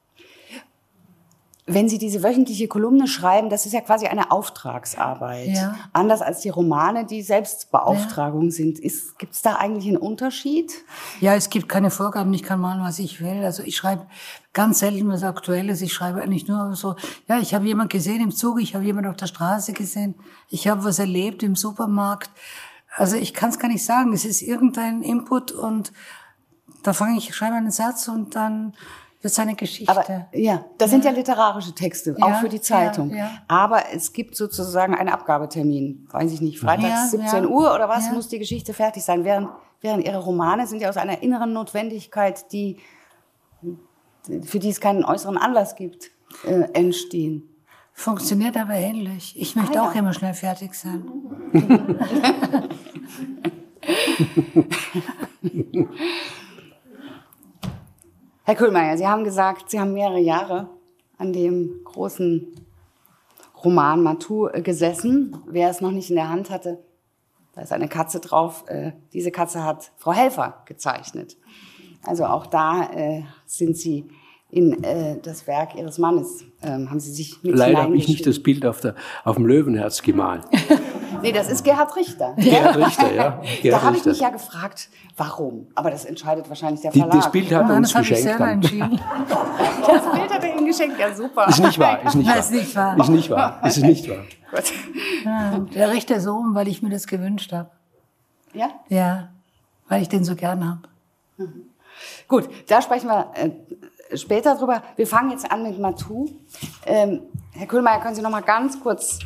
Wenn Sie diese wöchentliche Kolumne schreiben, das ist ja quasi eine Auftragsarbeit. Ja. Anders als die Romane, die Selbstbeauftragung ja. sind. Gibt es da eigentlich einen Unterschied? Ja, es gibt keine Vorgaben. Ich kann malen, was ich will. Also ich schreibe ganz selten was Aktuelles. Ich schreibe eigentlich nur so, ja, ich habe jemand gesehen im Zug, ich habe jemand auf der Straße gesehen, ich habe was erlebt im Supermarkt. Also ich kann es gar nicht sagen. Es ist irgendein Input und da fange ich, schreibe einen Satz und dann wird seine Geschichte. Aber, ja, das ja. sind ja literarische Texte, ja, auch für die Zeitung. Ja, Aber es gibt sozusagen einen Abgabetermin. Weiß ich nicht, freitags 17 Uhr oder was muss die Geschichte fertig sein. Während, während ihre Romane sind ja aus einer inneren Notwendigkeit, die, für die es keinen äußeren Anlass gibt, äh, entstehen. Funktioniert aber ähnlich. Ich möchte ah, auch immer schnell fertig sein. (laughs) (laughs) Herr Köhlmeier, Sie haben gesagt, Sie haben mehrere Jahre an dem großen Roman Matou äh, gesessen. Wer es noch nicht in der Hand hatte, da ist eine Katze drauf. Äh, diese Katze hat Frau Helfer gezeichnet. Also auch da äh, sind Sie in das Werk Ihres Mannes, ähm, haben Sie sich mit Leider habe ich nicht das Bild auf, der, auf dem Löwenherz gemalt. (laughs) Nee, das ist Gerhard Richter. (laughs) Gerhard Richter, ja. Gerhard da habe ich mich ja gefragt, warum. Aber das entscheidet wahrscheinlich der Verlag. Die, das Bild hat er uns das geschenkt. (laughs) das Bild hat er Ihnen geschenkt, ja super. Ist nicht wahr, ist nicht wahr. Ist nicht wahr. Ist nicht wahr, ist nicht wahr. Ja, der Richter Sohn, weil ich mir das gewünscht habe. Ja? Ja, weil ich den so gern habe. Mhm. Gut, da sprechen wir äh, später drüber. Wir fangen jetzt an mit Matou. Ähm, Herr Kühlmeier, können Sie noch mal ganz kurz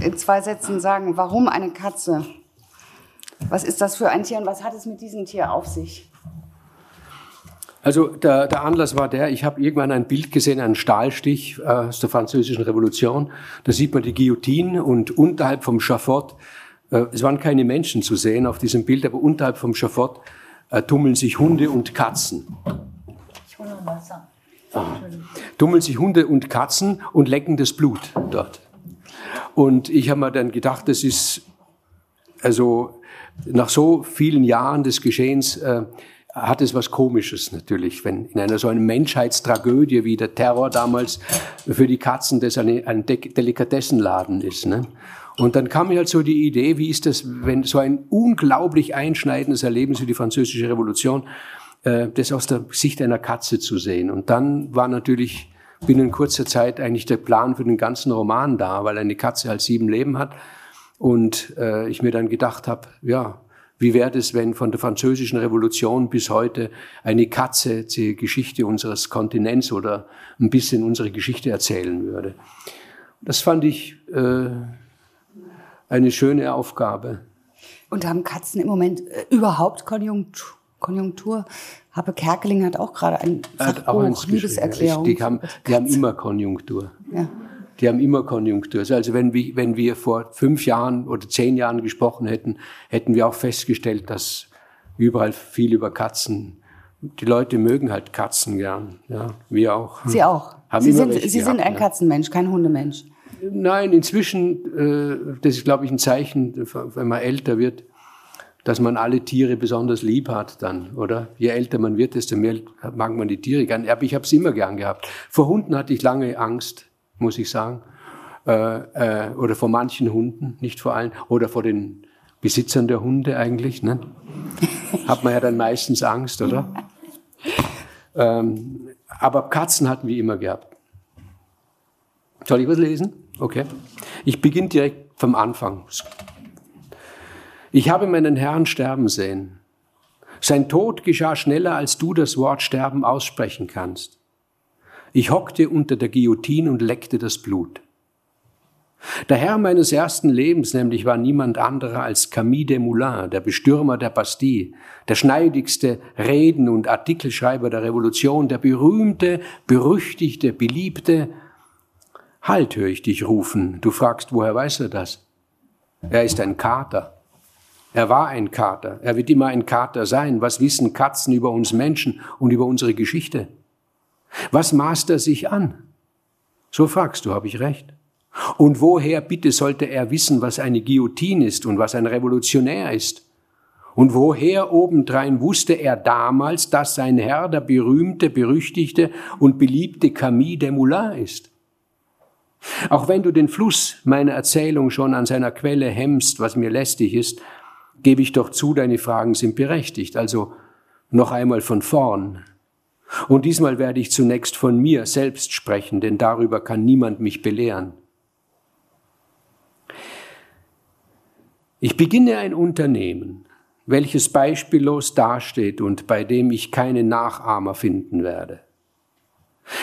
in zwei Sätzen sagen, warum eine Katze? Was ist das für ein Tier und was hat es mit diesem Tier auf sich? Also der, der Anlass war der, ich habe irgendwann ein Bild gesehen, einen Stahlstich äh, aus der französischen Revolution. Da sieht man die Guillotine und unterhalb vom Schafott, äh, es waren keine Menschen zu sehen auf diesem Bild, aber unterhalb vom Schafott äh, tummeln sich Hunde und Katzen. Hole noch Wasser. Ah. Tummeln sich Hunde und Katzen und lecken das Blut dort. Und ich habe mir dann gedacht, das ist, also nach so vielen Jahren des Geschehens, äh, hat es was Komisches natürlich, wenn in einer so einer Menschheitstragödie wie der Terror damals für die Katzen das eine, ein De Delikatessenladen ist. Ne? Und dann kam mir halt so die Idee, wie ist das, wenn so ein unglaublich einschneidendes Erlebnis wie die französische Revolution, äh, das aus der Sicht einer Katze zu sehen. Und dann war natürlich binnen kurzer Zeit eigentlich der Plan für den ganzen Roman da, weil eine Katze halt sieben Leben hat. Und äh, ich mir dann gedacht habe, ja, wie wäre es, wenn von der französischen Revolution bis heute eine Katze die Geschichte unseres Kontinents oder ein bisschen unsere Geschichte erzählen würde? Das fand ich äh, eine schöne Aufgabe. Und haben Katzen im Moment äh, überhaupt Konjunktur? Konjunktur? Habe Kerkeling hat auch gerade ein Sachbuch, Liebeserklärung. Die haben, die haben immer Konjunktur. Ja. Die haben immer Konjunktur. Also wenn wir, wenn wir vor fünf Jahren oder zehn Jahren gesprochen hätten, hätten wir auch festgestellt, dass überall viel über Katzen. Die Leute mögen halt Katzen gern, ja, wir auch. Sie auch. Haben Sie sind, Sie gehabt, sind ein Katzenmensch, kein Hundemensch. Nein, inzwischen, äh, das ist, glaube ich, ein Zeichen, wenn man älter wird, dass man alle Tiere besonders lieb hat dann, oder? Je älter man wird, desto mehr mag man die Tiere gern. Aber ich habe es immer gern gehabt. Vor Hunden hatte ich lange Angst, muss ich sagen. Äh, äh, oder vor manchen Hunden, nicht vor allen. Oder vor den Besitzern der Hunde eigentlich. Ne? (laughs) Hat man ja dann meistens Angst, oder? Ähm, aber Katzen hatten wir immer gehabt. Soll ich was lesen? Okay. Ich beginne direkt vom Anfang. Ich habe meinen Herrn sterben sehen. Sein Tod geschah schneller, als du das Wort sterben aussprechen kannst. Ich hockte unter der Guillotine und leckte das Blut. Der Herr meines ersten Lebens nämlich war niemand anderer als Camille Desmoulins, der Bestürmer der Bastille, der schneidigste Reden- und Artikelschreiber der Revolution, der berühmte, berüchtigte, beliebte Halt, höre ich dich rufen. Du fragst, woher weiß er das? Er ist ein Kater. Er war ein Kater. Er wird immer ein Kater sein. Was wissen Katzen über uns Menschen und über unsere Geschichte? Was maßt er sich an? So fragst du, habe ich recht. Und woher bitte sollte er wissen, was eine Guillotine ist und was ein Revolutionär ist? Und woher obendrein wusste er damals, dass sein Herr der berühmte, berüchtigte und beliebte Camille Desmoulins ist? Auch wenn du den Fluss meiner Erzählung schon an seiner Quelle hemmst, was mir lästig ist, gebe ich doch zu, deine Fragen sind berechtigt. Also noch einmal von vorn. Und diesmal werde ich zunächst von mir selbst sprechen, denn darüber kann niemand mich belehren. Ich beginne ein Unternehmen, welches beispiellos dasteht und bei dem ich keine Nachahmer finden werde.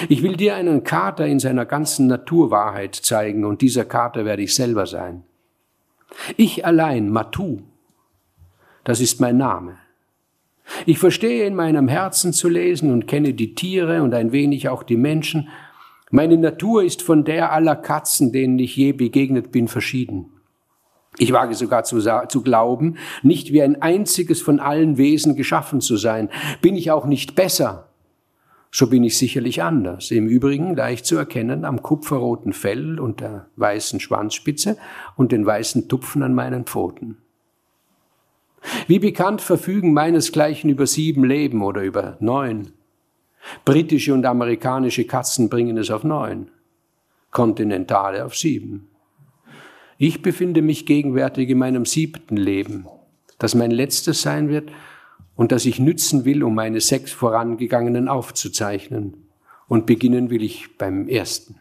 Ich will dir einen Kater in seiner ganzen Naturwahrheit zeigen und dieser Kater werde ich selber sein. Ich allein, Matu, das ist mein Name. Ich verstehe in meinem Herzen zu lesen und kenne die Tiere und ein wenig auch die Menschen. Meine Natur ist von der aller Katzen, denen ich je begegnet bin, verschieden. Ich wage sogar zu, zu, glauben, nicht wie ein einziges von allen Wesen geschaffen zu sein. Bin ich auch nicht besser, so bin ich sicherlich anders. Im Übrigen leicht zu erkennen am kupferroten Fell und der weißen Schwanzspitze und den weißen Tupfen an meinen Pfoten. Wie bekannt verfügen meinesgleichen über sieben Leben oder über neun. Britische und amerikanische Katzen bringen es auf neun, kontinentale auf sieben. Ich befinde mich gegenwärtig in meinem siebten Leben, das mein letztes sein wird und das ich nützen will, um meine sechs vorangegangenen aufzuzeichnen. Und beginnen will ich beim ersten.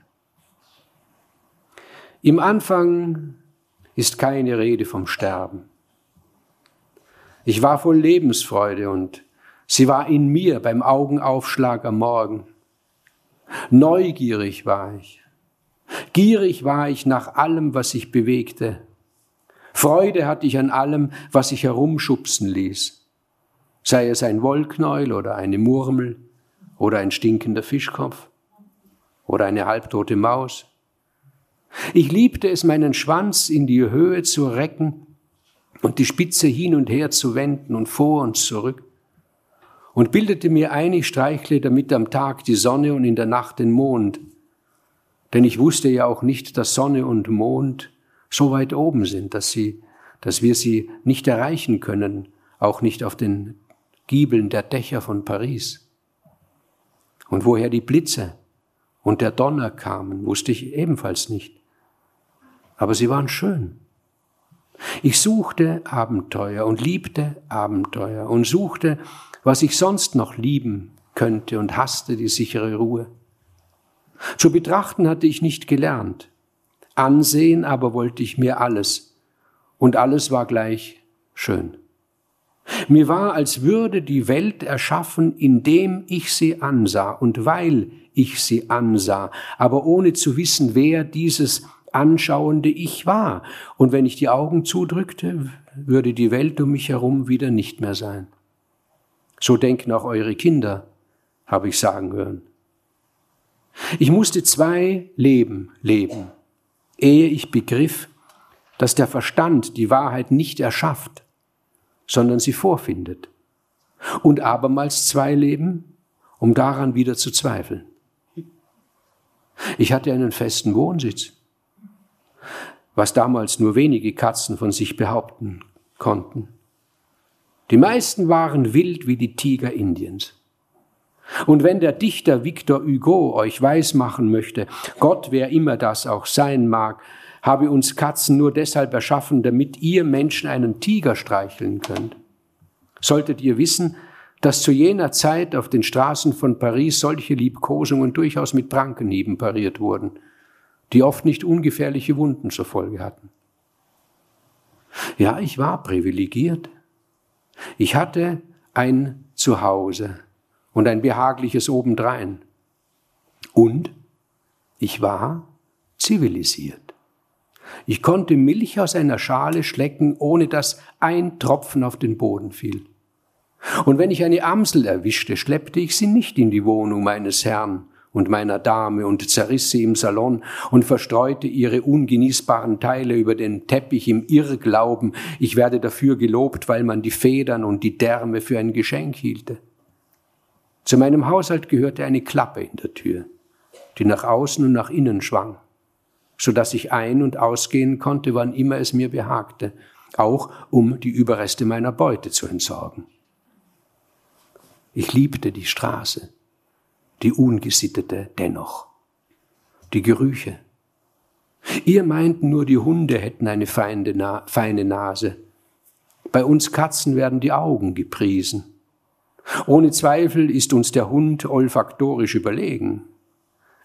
Im Anfang ist keine Rede vom Sterben. Ich war voll Lebensfreude und sie war in mir beim Augenaufschlag am Morgen. Neugierig war ich. Gierig war ich nach allem, was sich bewegte. Freude hatte ich an allem, was sich herumschubsen ließ. Sei es ein Wollknäuel oder eine Murmel oder ein stinkender Fischkopf oder eine halbtote Maus. Ich liebte es, meinen Schwanz in die Höhe zu recken und die Spitze hin und her zu wenden und vor und zurück und bildete mir ein, ich streichle damit am Tag die Sonne und in der Nacht den Mond. Denn ich wusste ja auch nicht, dass Sonne und Mond so weit oben sind, dass sie, dass wir sie nicht erreichen können, auch nicht auf den Giebeln der Dächer von Paris. Und woher die Blitze und der Donner kamen, wusste ich ebenfalls nicht. Aber sie waren schön. Ich suchte Abenteuer und liebte Abenteuer und suchte, was ich sonst noch lieben könnte und hasste die sichere Ruhe. Zu betrachten hatte ich nicht gelernt, ansehen aber wollte ich mir alles, und alles war gleich schön. Mir war, als würde die Welt erschaffen, indem ich sie ansah und weil ich sie ansah, aber ohne zu wissen, wer dieses anschauende Ich war. Und wenn ich die Augen zudrückte, würde die Welt um mich herum wieder nicht mehr sein. So denken auch eure Kinder, habe ich sagen hören. Ich musste zwei Leben leben, ehe ich begriff, dass der Verstand die Wahrheit nicht erschafft, sondern sie vorfindet. Und abermals zwei Leben, um daran wieder zu zweifeln. Ich hatte einen festen Wohnsitz was damals nur wenige Katzen von sich behaupten konnten. Die meisten waren wild wie die Tiger Indiens. Und wenn der Dichter Victor Hugo euch weismachen möchte, Gott, wer immer das auch sein mag, habe uns Katzen nur deshalb erschaffen, damit ihr Menschen einen Tiger streicheln könnt, solltet ihr wissen, dass zu jener Zeit auf den Straßen von Paris solche Liebkosungen durchaus mit Prankenhieben pariert wurden – die oft nicht ungefährliche Wunden zur Folge hatten. Ja, ich war privilegiert. Ich hatte ein Zuhause und ein behagliches obendrein. Und ich war zivilisiert. Ich konnte Milch aus einer Schale schlecken, ohne dass ein Tropfen auf den Boden fiel. Und wenn ich eine Amsel erwischte, schleppte ich sie nicht in die Wohnung meines Herrn und meiner Dame und zerriss sie im Salon und verstreute ihre ungenießbaren Teile über den Teppich im Irrglauben, ich werde dafür gelobt, weil man die Federn und die Därme für ein Geschenk hielte. Zu meinem Haushalt gehörte eine Klappe in der Tür, die nach außen und nach innen schwang, so dass ich ein- und ausgehen konnte, wann immer es mir behagte, auch um die Überreste meiner Beute zu entsorgen. Ich liebte die Straße, die ungesittete dennoch, die Gerüche. Ihr meinten nur, die Hunde hätten eine feine Nase. Bei uns Katzen werden die Augen gepriesen. Ohne Zweifel ist uns der Hund olfaktorisch überlegen,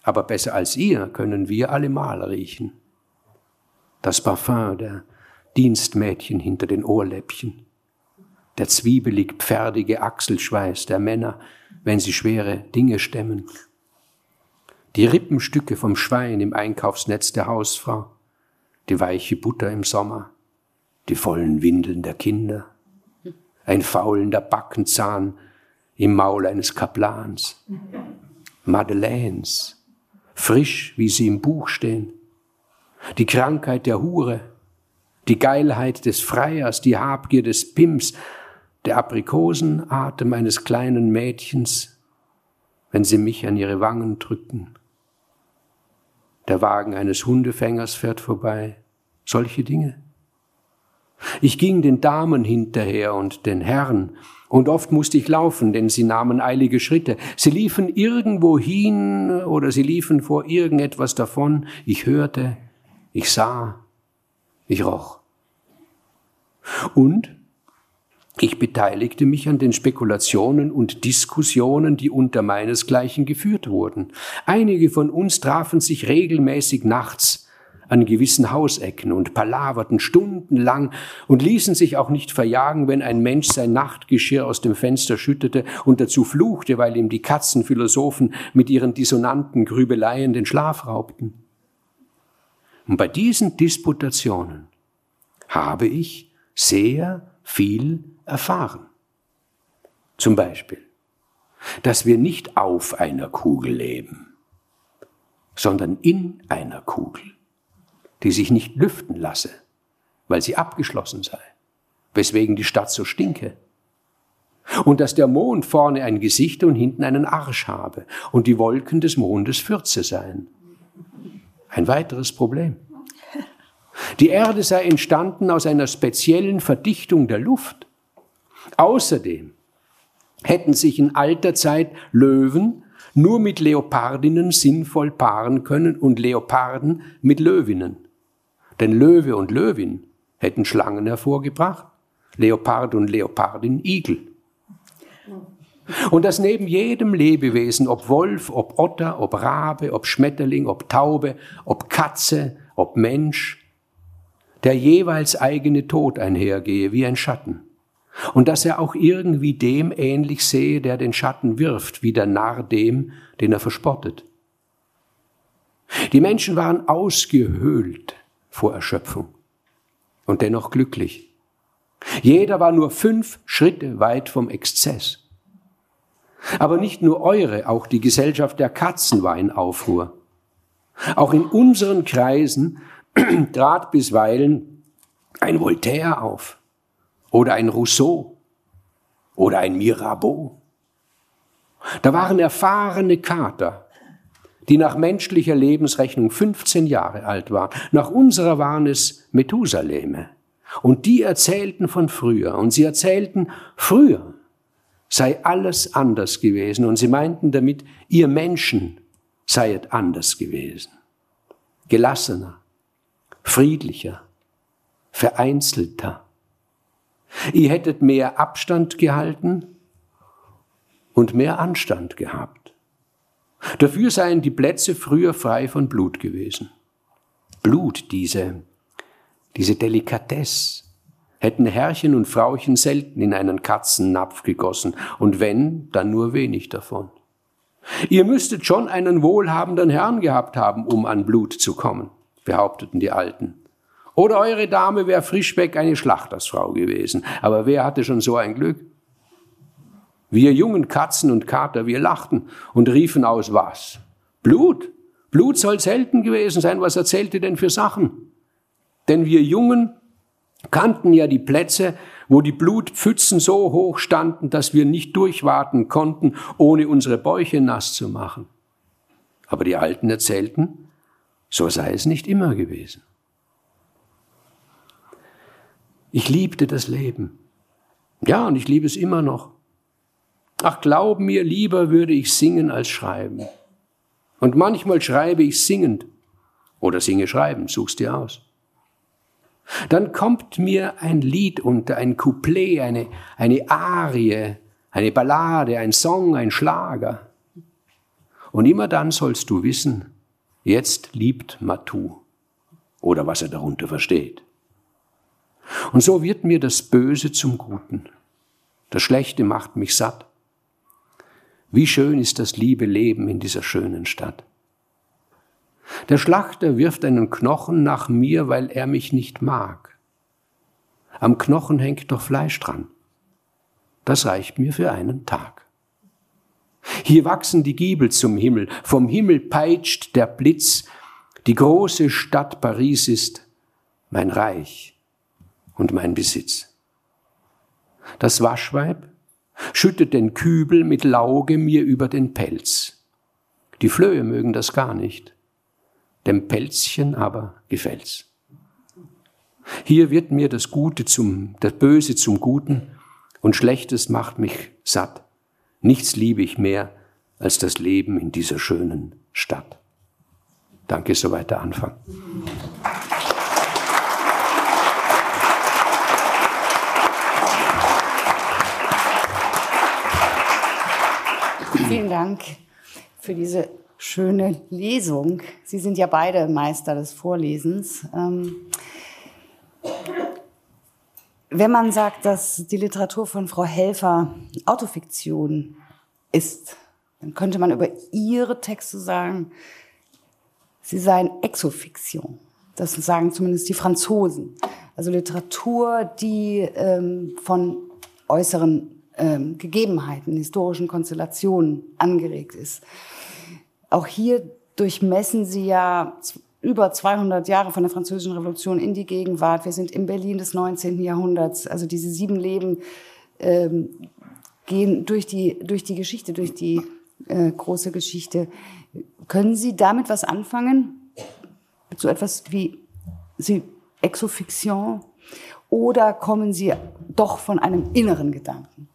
aber besser als ihr können wir allemal riechen. Das Parfum der Dienstmädchen hinter den Ohrläppchen, der zwiebelig pferdige Achselschweiß der Männer, wenn sie schwere Dinge stemmen, die Rippenstücke vom Schwein im Einkaufsnetz der Hausfrau, die weiche Butter im Sommer, die vollen Windeln der Kinder, ein faulender Backenzahn im Maul eines Kaplans. Madeleines, frisch, wie sie im Buch stehen. Die Krankheit der Hure, die Geilheit des Freiers, die Habgier des Pimps, der Aprikosenatem eines kleinen Mädchens, wenn sie mich an ihre Wangen drücken. Der Wagen eines Hundefängers fährt vorbei. Solche Dinge. Ich ging den Damen hinterher und den Herren, und oft musste ich laufen, denn sie nahmen eilige Schritte. Sie liefen irgendwo hin oder sie liefen vor irgendetwas davon. Ich hörte, ich sah, ich roch. Und ich beteiligte mich an den Spekulationen und Diskussionen, die unter meinesgleichen geführt wurden. Einige von uns trafen sich regelmäßig nachts an gewissen Hausecken und palaverten stundenlang und ließen sich auch nicht verjagen, wenn ein Mensch sein Nachtgeschirr aus dem Fenster schüttete und dazu fluchte, weil ihm die Katzenphilosophen mit ihren dissonanten Grübeleien den Schlaf raubten. Und bei diesen Disputationen habe ich sehr viel erfahren. Zum Beispiel, dass wir nicht auf einer Kugel leben, sondern in einer Kugel die sich nicht lüften lasse, weil sie abgeschlossen sei, weswegen die Stadt so stinke. Und dass der Mond vorne ein Gesicht und hinten einen Arsch habe und die Wolken des Mondes Fürze seien. Ein weiteres Problem. Die Erde sei entstanden aus einer speziellen Verdichtung der Luft. Außerdem hätten sich in alter Zeit Löwen nur mit Leopardinnen sinnvoll paaren können und Leoparden mit Löwinnen. Denn Löwe und Löwin hätten Schlangen hervorgebracht, Leopard und Leopardin Igel. Und dass neben jedem Lebewesen, ob Wolf, ob Otter, ob Rabe, ob Schmetterling, ob Taube, ob Katze, ob Mensch, der jeweils eigene Tod einhergehe wie ein Schatten. Und dass er auch irgendwie dem ähnlich sehe, der den Schatten wirft, wie der Narr dem, den er verspottet. Die Menschen waren ausgehöhlt vor Erschöpfung und dennoch glücklich. Jeder war nur fünf Schritte weit vom Exzess. Aber nicht nur eure, auch die Gesellschaft der Katzen war in Aufruhr. Auch in unseren Kreisen (clears throat) trat bisweilen ein Voltaire auf oder ein Rousseau oder ein Mirabeau. Da waren erfahrene Kater, die nach menschlicher Lebensrechnung 15 Jahre alt waren. Nach unserer waren es Methusaleme. Und die erzählten von früher. Und sie erzählten, früher sei alles anders gewesen. Und sie meinten damit, ihr Menschen seiet anders gewesen. Gelassener, friedlicher, vereinzelter. Ihr hättet mehr Abstand gehalten und mehr Anstand gehabt. Dafür seien die Plätze früher frei von Blut gewesen. Blut, diese, diese Delikatesse, hätten Herrchen und Frauchen selten in einen Katzennapf gegossen, und wenn, dann nur wenig davon. Ihr müsstet schon einen wohlhabenden Herrn gehabt haben, um an Blut zu kommen, behaupteten die Alten. Oder eure Dame wäre frischweg eine Schlachtersfrau gewesen, aber wer hatte schon so ein Glück? Wir jungen Katzen und Kater, wir lachten und riefen aus was? Blut. Blut soll selten gewesen sein. Was erzählt ihr denn für Sachen? Denn wir Jungen kannten ja die Plätze, wo die Blutpfützen so hoch standen, dass wir nicht durchwarten konnten, ohne unsere Bäuche nass zu machen. Aber die Alten erzählten, so sei es nicht immer gewesen. Ich liebte das Leben. Ja, und ich liebe es immer noch. Ach, glaub mir, lieber würde ich singen als schreiben. Und manchmal schreibe ich singend. Oder singe schreiben, such's dir aus. Dann kommt mir ein Lied unter, ein Couplet, eine, eine Arie, eine Ballade, ein Song, ein Schlager. Und immer dann sollst du wissen, jetzt liebt Matu. Oder was er darunter versteht. Und so wird mir das Böse zum Guten. Das Schlechte macht mich satt. Wie schön ist das liebe Leben in dieser schönen Stadt. Der Schlachter wirft einen Knochen nach mir, weil er mich nicht mag. Am Knochen hängt doch Fleisch dran. Das reicht mir für einen Tag. Hier wachsen die Giebel zum Himmel, vom Himmel peitscht der Blitz, die große Stadt Paris ist mein Reich und mein Besitz. Das Waschweib schüttet den Kübel mit Lauge mir über den Pelz. Die Flöhe mögen das gar nicht dem Pelzchen aber gefällt's. Hier wird mir das Gute zum, das Böse zum Guten und Schlechtes macht mich satt. Nichts liebe ich mehr als das Leben in dieser schönen Stadt. Danke, soweit der Anfang. Vielen Dank für diese schöne Lesung. Sie sind ja beide Meister des Vorlesens. Ähm, wenn man sagt, dass die Literatur von Frau Helfer Autofiktion ist, dann könnte man über ihre Texte sagen, sie seien Exofiktion. Das sagen zumindest die Franzosen. Also Literatur, die ähm, von äußeren ähm, Gegebenheiten, historischen Konstellationen angeregt ist. Auch hier durchmessen Sie ja über 200 Jahre von der Französischen Revolution in die Gegenwart. Wir sind im Berlin des 19. Jahrhunderts. Also diese sieben Leben ähm, gehen durch die, durch die Geschichte, durch die äh, große Geschichte. Können Sie damit was anfangen? Mit so etwas wie Sie Exofiction? Oder kommen Sie doch von einem inneren Gedanken?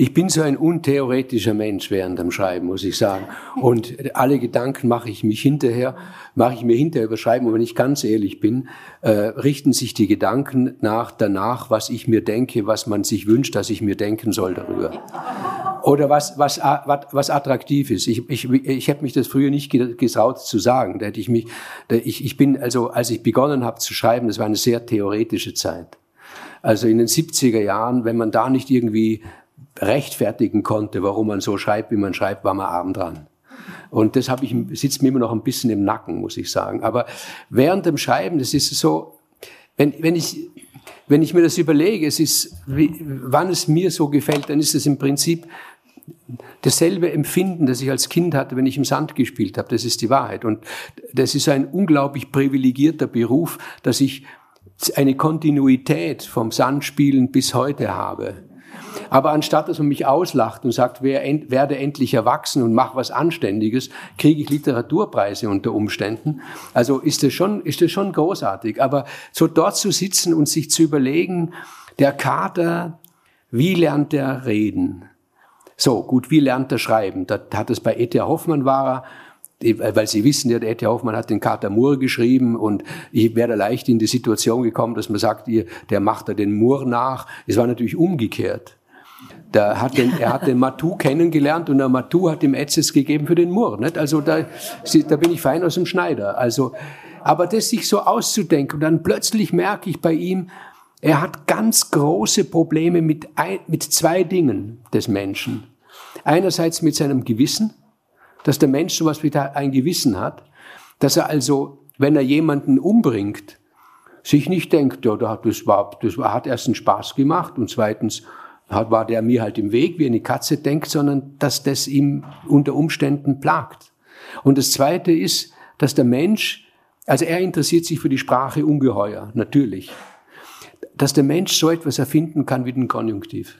Ich bin so ein untheoretischer Mensch während dem Schreiben, muss ich sagen. Und alle Gedanken mache ich mich hinterher, mache ich mir hinterher überschreiben. Und wenn ich ganz ehrlich bin, äh, richten sich die Gedanken nach danach, was ich mir denke, was man sich wünscht, dass ich mir denken soll darüber. Oder was, was, was, was attraktiv ist. Ich, ich, ich hätte mich das früher nicht getraut zu sagen. Da hätte ich mich, ich, ich bin, also als ich begonnen habe zu schreiben, das war eine sehr theoretische Zeit. Also in den 70er Jahren, wenn man da nicht irgendwie rechtfertigen konnte, warum man so schreibt, wie man schreibt, war man arm dran. Und das habe ich, sitzt mir immer noch ein bisschen im Nacken, muss ich sagen. Aber während dem Schreiben, das ist so, wenn, wenn ich, wenn ich mir das überlege, es ist, wie, wann es mir so gefällt, dann ist es im Prinzip dasselbe Empfinden, das ich als Kind hatte, wenn ich im Sand gespielt habe. Das ist die Wahrheit. Und das ist ein unglaublich privilegierter Beruf, dass ich eine Kontinuität vom Sandspielen bis heute habe. Aber anstatt dass man mich auslacht und sagt, wer ent, werde endlich erwachsen und mach was Anständiges, kriege ich Literaturpreise unter Umständen. Also ist das schon, ist das schon großartig. Aber so dort zu sitzen und sich zu überlegen, der Kater, wie lernt er reden? So, gut, wie lernt er schreiben? Da hat es bei E.T. Hoffmann war er, weil Sie wissen ja, der E.T. Hoffmann hat den Kater Moore geschrieben und ich wäre leicht in die Situation gekommen, dass man sagt, ihr, der macht da den Moore nach. Es war natürlich umgekehrt. Da hat den, er hat den (laughs) Matu kennengelernt und der Matu hat ihm Etzes gegeben für den Mur. Nicht? Also da, da bin ich fein aus dem Schneider. Also, aber das sich so auszudenken und dann plötzlich merke ich bei ihm, er hat ganz große Probleme mit, ein, mit zwei Dingen des Menschen. Einerseits mit seinem Gewissen, dass der Mensch sowas wie ein Gewissen hat, dass er also, wenn er jemanden umbringt, sich nicht denkt, ja, das, war, das hat erstens Spaß gemacht und zweitens, war der mir halt im Weg, wie eine Katze denkt, sondern dass das ihm unter Umständen plagt. Und das Zweite ist, dass der Mensch, also er interessiert sich für die Sprache ungeheuer, natürlich, dass der Mensch so etwas erfinden kann wie den Konjunktiv.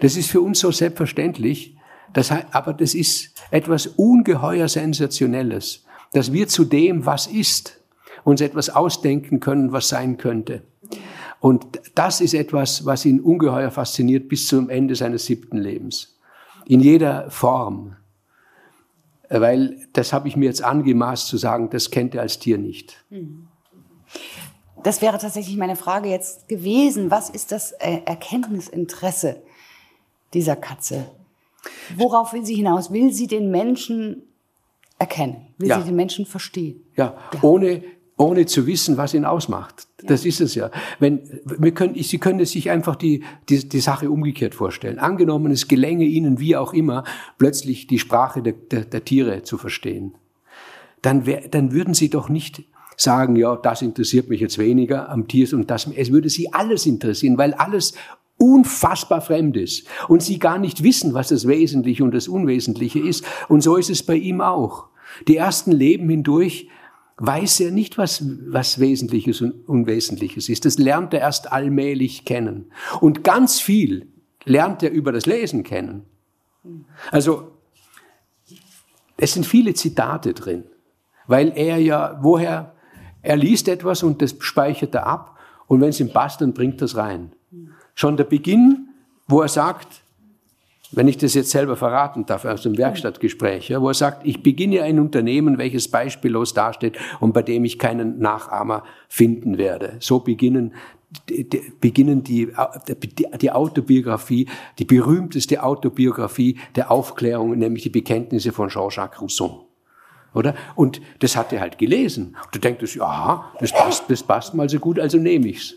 Das ist für uns so selbstverständlich, das, aber das ist etwas ungeheuer Sensationelles, dass wir zu dem, was ist, uns etwas ausdenken können, was sein könnte. Und das ist etwas, was ihn ungeheuer fasziniert bis zum Ende seines siebten Lebens. In jeder Form. Weil das habe ich mir jetzt angemaßt zu sagen, das kennt er als Tier nicht. Das wäre tatsächlich meine Frage jetzt gewesen. Was ist das äh, Erkenntnisinteresse dieser Katze? Worauf will sie hinaus? Will sie den Menschen erkennen? Will ja. sie den Menschen verstehen? Ja, ja. ohne ohne zu wissen, was ihn ausmacht. Ja. Das ist es ja. Wenn, wir können, Sie können sich einfach die, die, die Sache umgekehrt vorstellen. Angenommen, es gelänge Ihnen, wie auch immer, plötzlich die Sprache der, der, der Tiere zu verstehen. Dann, wär, dann würden Sie doch nicht sagen, ja, das interessiert mich jetzt weniger am Tier und das, es würde Sie alles interessieren, weil alles unfassbar fremd ist und Sie gar nicht wissen, was das Wesentliche und das Unwesentliche ist. Und so ist es bei ihm auch. Die ersten Leben hindurch weiß er nicht, was, was Wesentliches und Unwesentliches ist. Das lernt er erst allmählich kennen. Und ganz viel lernt er über das Lesen kennen. Also, es sind viele Zitate drin, weil er ja, woher, er liest etwas und das speichert er ab und wenn es ihm passt, dann bringt das rein. Schon der Beginn, wo er sagt, wenn ich das jetzt selber verraten darf, aus dem Werkstattgespräch, ja, wo er sagt, ich beginne ein Unternehmen, welches beispiellos dasteht und bei dem ich keinen Nachahmer finden werde. So beginnen beginnen die, die Autobiografie, die berühmteste Autobiografie der Aufklärung, nämlich die Bekenntnisse von Jean-Jacques Rousseau. Oder? Und das hat er halt gelesen. Und du denkst, ja, das passt, das passt mal so gut, also nehme ich's.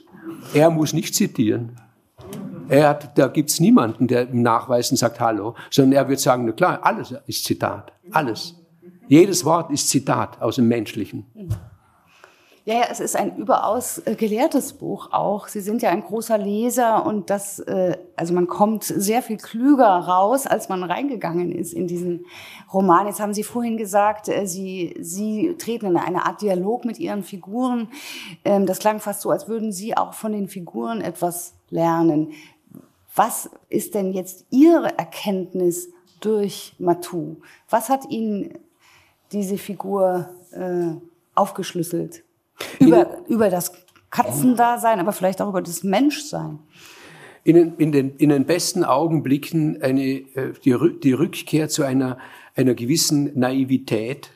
Er muss nicht zitieren. Er hat, da gibt's niemanden, der im Nachweisen sagt Hallo, sondern er wird sagen, na klar, alles ist Zitat. Alles. Jedes Wort ist Zitat aus dem Menschlichen. Ja, ja, es ist ein überaus äh, gelehrtes Buch auch. Sie sind ja ein großer Leser und das, äh, also man kommt sehr viel klüger raus, als man reingegangen ist in diesen Roman. Jetzt haben Sie vorhin gesagt, äh, Sie, Sie treten in eine Art Dialog mit Ihren Figuren. Ähm, das klang fast so, als würden Sie auch von den Figuren etwas lernen. Was ist denn jetzt Ihre Erkenntnis durch Matou? Was hat Ihnen diese Figur äh, aufgeschlüsselt? Über, über das Katzendasein, aber vielleicht auch über das Menschsein. In den, in den, in den besten Augenblicken eine, äh, die, die Rückkehr zu einer, einer gewissen Naivität,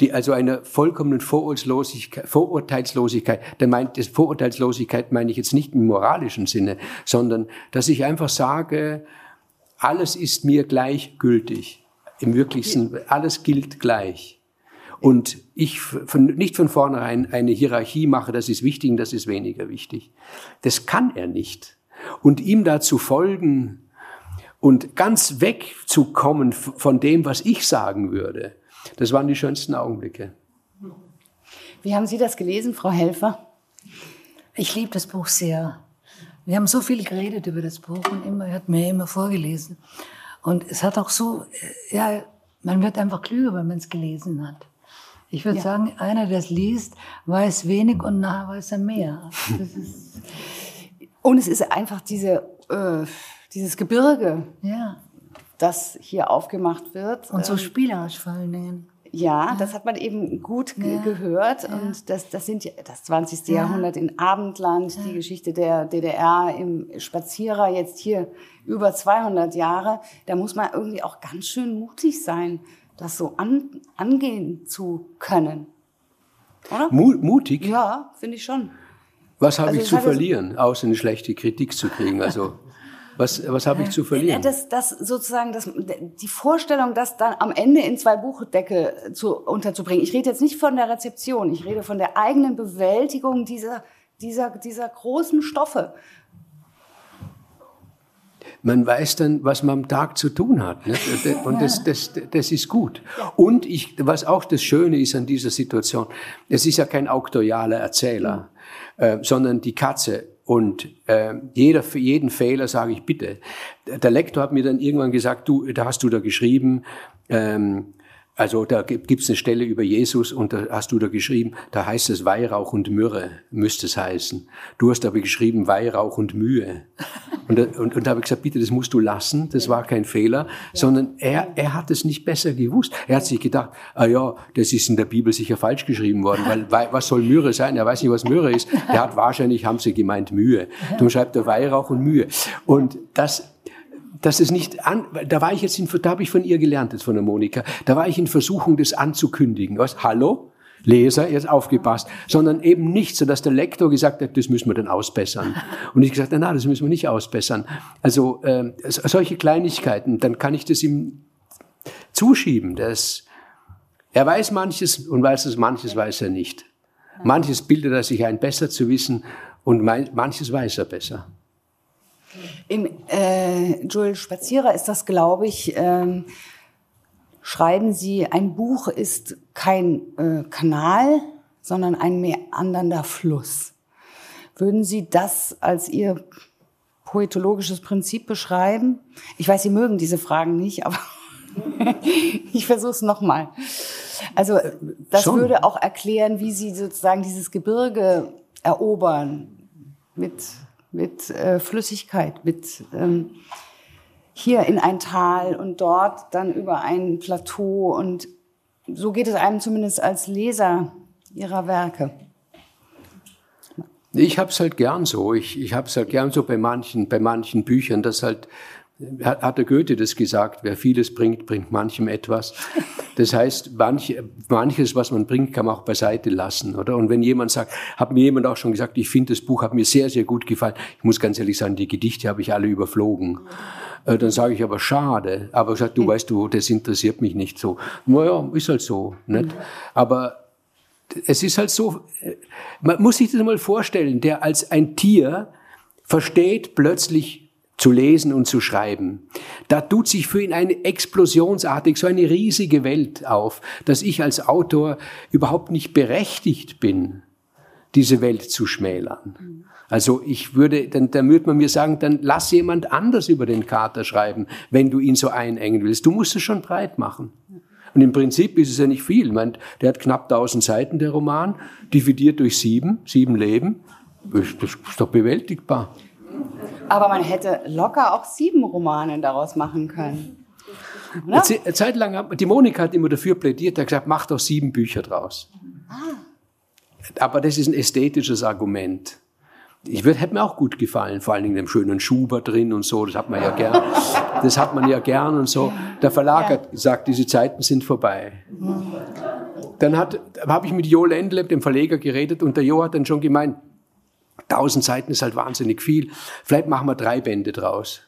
die also einer vollkommenen Vorurteilslosigkeit, Vorurteilslosigkeit, der meint, das Vorurteilslosigkeit meine ich jetzt nicht im moralischen Sinne, sondern dass ich einfach sage, alles ist mir gleichgültig. Im wirklichsten, alles gilt gleich. Und ich von, nicht von vornherein eine Hierarchie mache, das ist wichtig und das ist weniger wichtig. Das kann er nicht. Und ihm dazu folgen und ganz wegzukommen von dem, was ich sagen würde, das waren die schönsten Augenblicke. Wie haben Sie das gelesen, Frau Helfer? Ich liebe das Buch sehr. Wir haben so viel geredet über das Buch und immer, er hat mir immer vorgelesen. Und es hat auch so, ja, man wird einfach klüger, wenn man es gelesen hat. Ich würde ja. sagen, einer, der es liest, weiß wenig und nachher weiß er mehr. und es ist einfach diese, äh, dieses Gebirge. Ja das hier aufgemacht wird. Und so ähm, spielerisch vor allen Dingen. Ja, ja, das hat man eben gut ja. gehört. Ja. Und das, das sind ja das 20. Jahrhundert in Abendland, die Geschichte der DDR im Spazierer, jetzt hier über 200 Jahre. Da muss man irgendwie auch ganz schön mutig sein, das so an, angehen zu können. Oder? Mutig? Ja, finde ich schon. Was habe also ich zu verlieren, außer eine schlechte Kritik zu kriegen? Also Was, was habe ich zu verlieren? Das, das sozusagen, das, die Vorstellung, das dann am Ende in zwei Buchdecke zu, unterzubringen. Ich rede jetzt nicht von der Rezeption, ich rede von der eigenen Bewältigung dieser, dieser, dieser großen Stoffe. Man weiß dann, was man am Tag zu tun hat. Ne? (laughs) Und das, das, das ist gut. Und ich, was auch das Schöne ist an dieser Situation, es ist ja kein auktorialer Erzähler, äh, sondern die Katze Und äh, jeder, für jeden Fehler sage ich bitte. Der Lektor hat mir dann irgendwann gesagt, du, da hast du da geschrieben, ähm, also da gibt es eine Stelle über Jesus und da hast du da geschrieben, da heißt es Weihrauch und Myrrhe, müsste es heißen. Du hast aber geschrieben Weihrauch und Mühe. (laughs) Und, und, und da habe ich gesagt, bitte, das musst du lassen, das war kein Fehler, sondern er, er hat es nicht besser gewusst. Er hat sich gedacht, ah ja, das ist in der Bibel sicher falsch geschrieben worden, weil (laughs) was soll Myrrhe sein? Er weiß nicht, was Myrrhe ist. Er hat wahrscheinlich, haben sie gemeint, Mühe. (laughs) Darum schreibt er Weihrauch und Mühe. Und das dass es nicht an, da war ich jetzt in, da habe ich von ihr gelernt, jetzt von der Monika, da war ich in Versuchung, das anzukündigen. Was? Hallo? Leser, jetzt aufgepasst, sondern eben nicht, so dass der Lektor gesagt hat, das müssen wir dann ausbessern. Und ich gesagt, na, das müssen wir nicht ausbessern. Also äh, solche Kleinigkeiten, dann kann ich das ihm zuschieben. Das, er weiß manches und weiß es, manches weiß er nicht. Manches bildet er sich ein, besser zu wissen und manches weiß er besser. Im äh, Joel Spazierer ist das, glaube ich, ähm, schreiben Sie, ein Buch ist kein äh, Kanal, sondern ein meandernder Fluss. Würden Sie das als Ihr poetologisches Prinzip beschreiben? Ich weiß, Sie mögen diese Fragen nicht, aber (laughs) ich versuche es nochmal. Also das Schon. würde auch erklären, wie Sie sozusagen dieses Gebirge erobern mit mit äh, Flüssigkeit, mit ähm, hier in ein Tal und dort dann über ein Plateau. Und so geht es einem zumindest als Leser ihrer Werke. Ich habe es halt gern so. Ich, ich habe es halt gern so bei manchen, bei manchen Büchern, dass halt hat, hat der Goethe das gesagt, wer vieles bringt, bringt manchem etwas. (laughs) Das heißt, manch, manches, was man bringt, kann man auch beiseite lassen, oder? Und wenn jemand sagt, hat mir jemand auch schon gesagt, ich finde das Buch hat mir sehr, sehr gut gefallen. Ich muss ganz ehrlich sagen, die Gedichte habe ich alle überflogen. Äh, dann sage ich aber schade. Aber ich sage, du weißt du, das interessiert mich nicht so. Naja, ist halt so, nicht? Aber es ist halt so, äh, man muss sich das mal vorstellen, der als ein Tier versteht plötzlich zu lesen und zu schreiben. Da tut sich für ihn eine explosionsartig, so eine riesige Welt auf, dass ich als Autor überhaupt nicht berechtigt bin, diese Welt zu schmälern. Also ich würde, dann, dann würde man mir sagen, dann lass jemand anders über den Kater schreiben, wenn du ihn so einengen willst. Du musst es schon breit machen. Und im Prinzip ist es ja nicht viel. Meine, der hat knapp 1000 Seiten, der Roman, dividiert durch sieben, sieben Leben. Das ist doch bewältigbar. Aber man hätte locker auch sieben Romane daraus machen können. Eine Zeit lang, die Monika hat immer dafür plädiert, hat gesagt, mach doch sieben Bücher draus. Ah. Aber das ist ein ästhetisches Argument. Ich würde, hätte mir auch gut gefallen, vor allen Dingen dem schönen Schuber drin und so, das hat man ja gern. Das hat man ja gern und so. Der Verlag hat gesagt, diese Zeiten sind vorbei. Dann habe ich mit Jo Lendleb, dem Verleger, geredet und der Jo hat dann schon gemeint, 1000 Seiten ist halt wahnsinnig viel. Vielleicht machen wir drei Bände draus.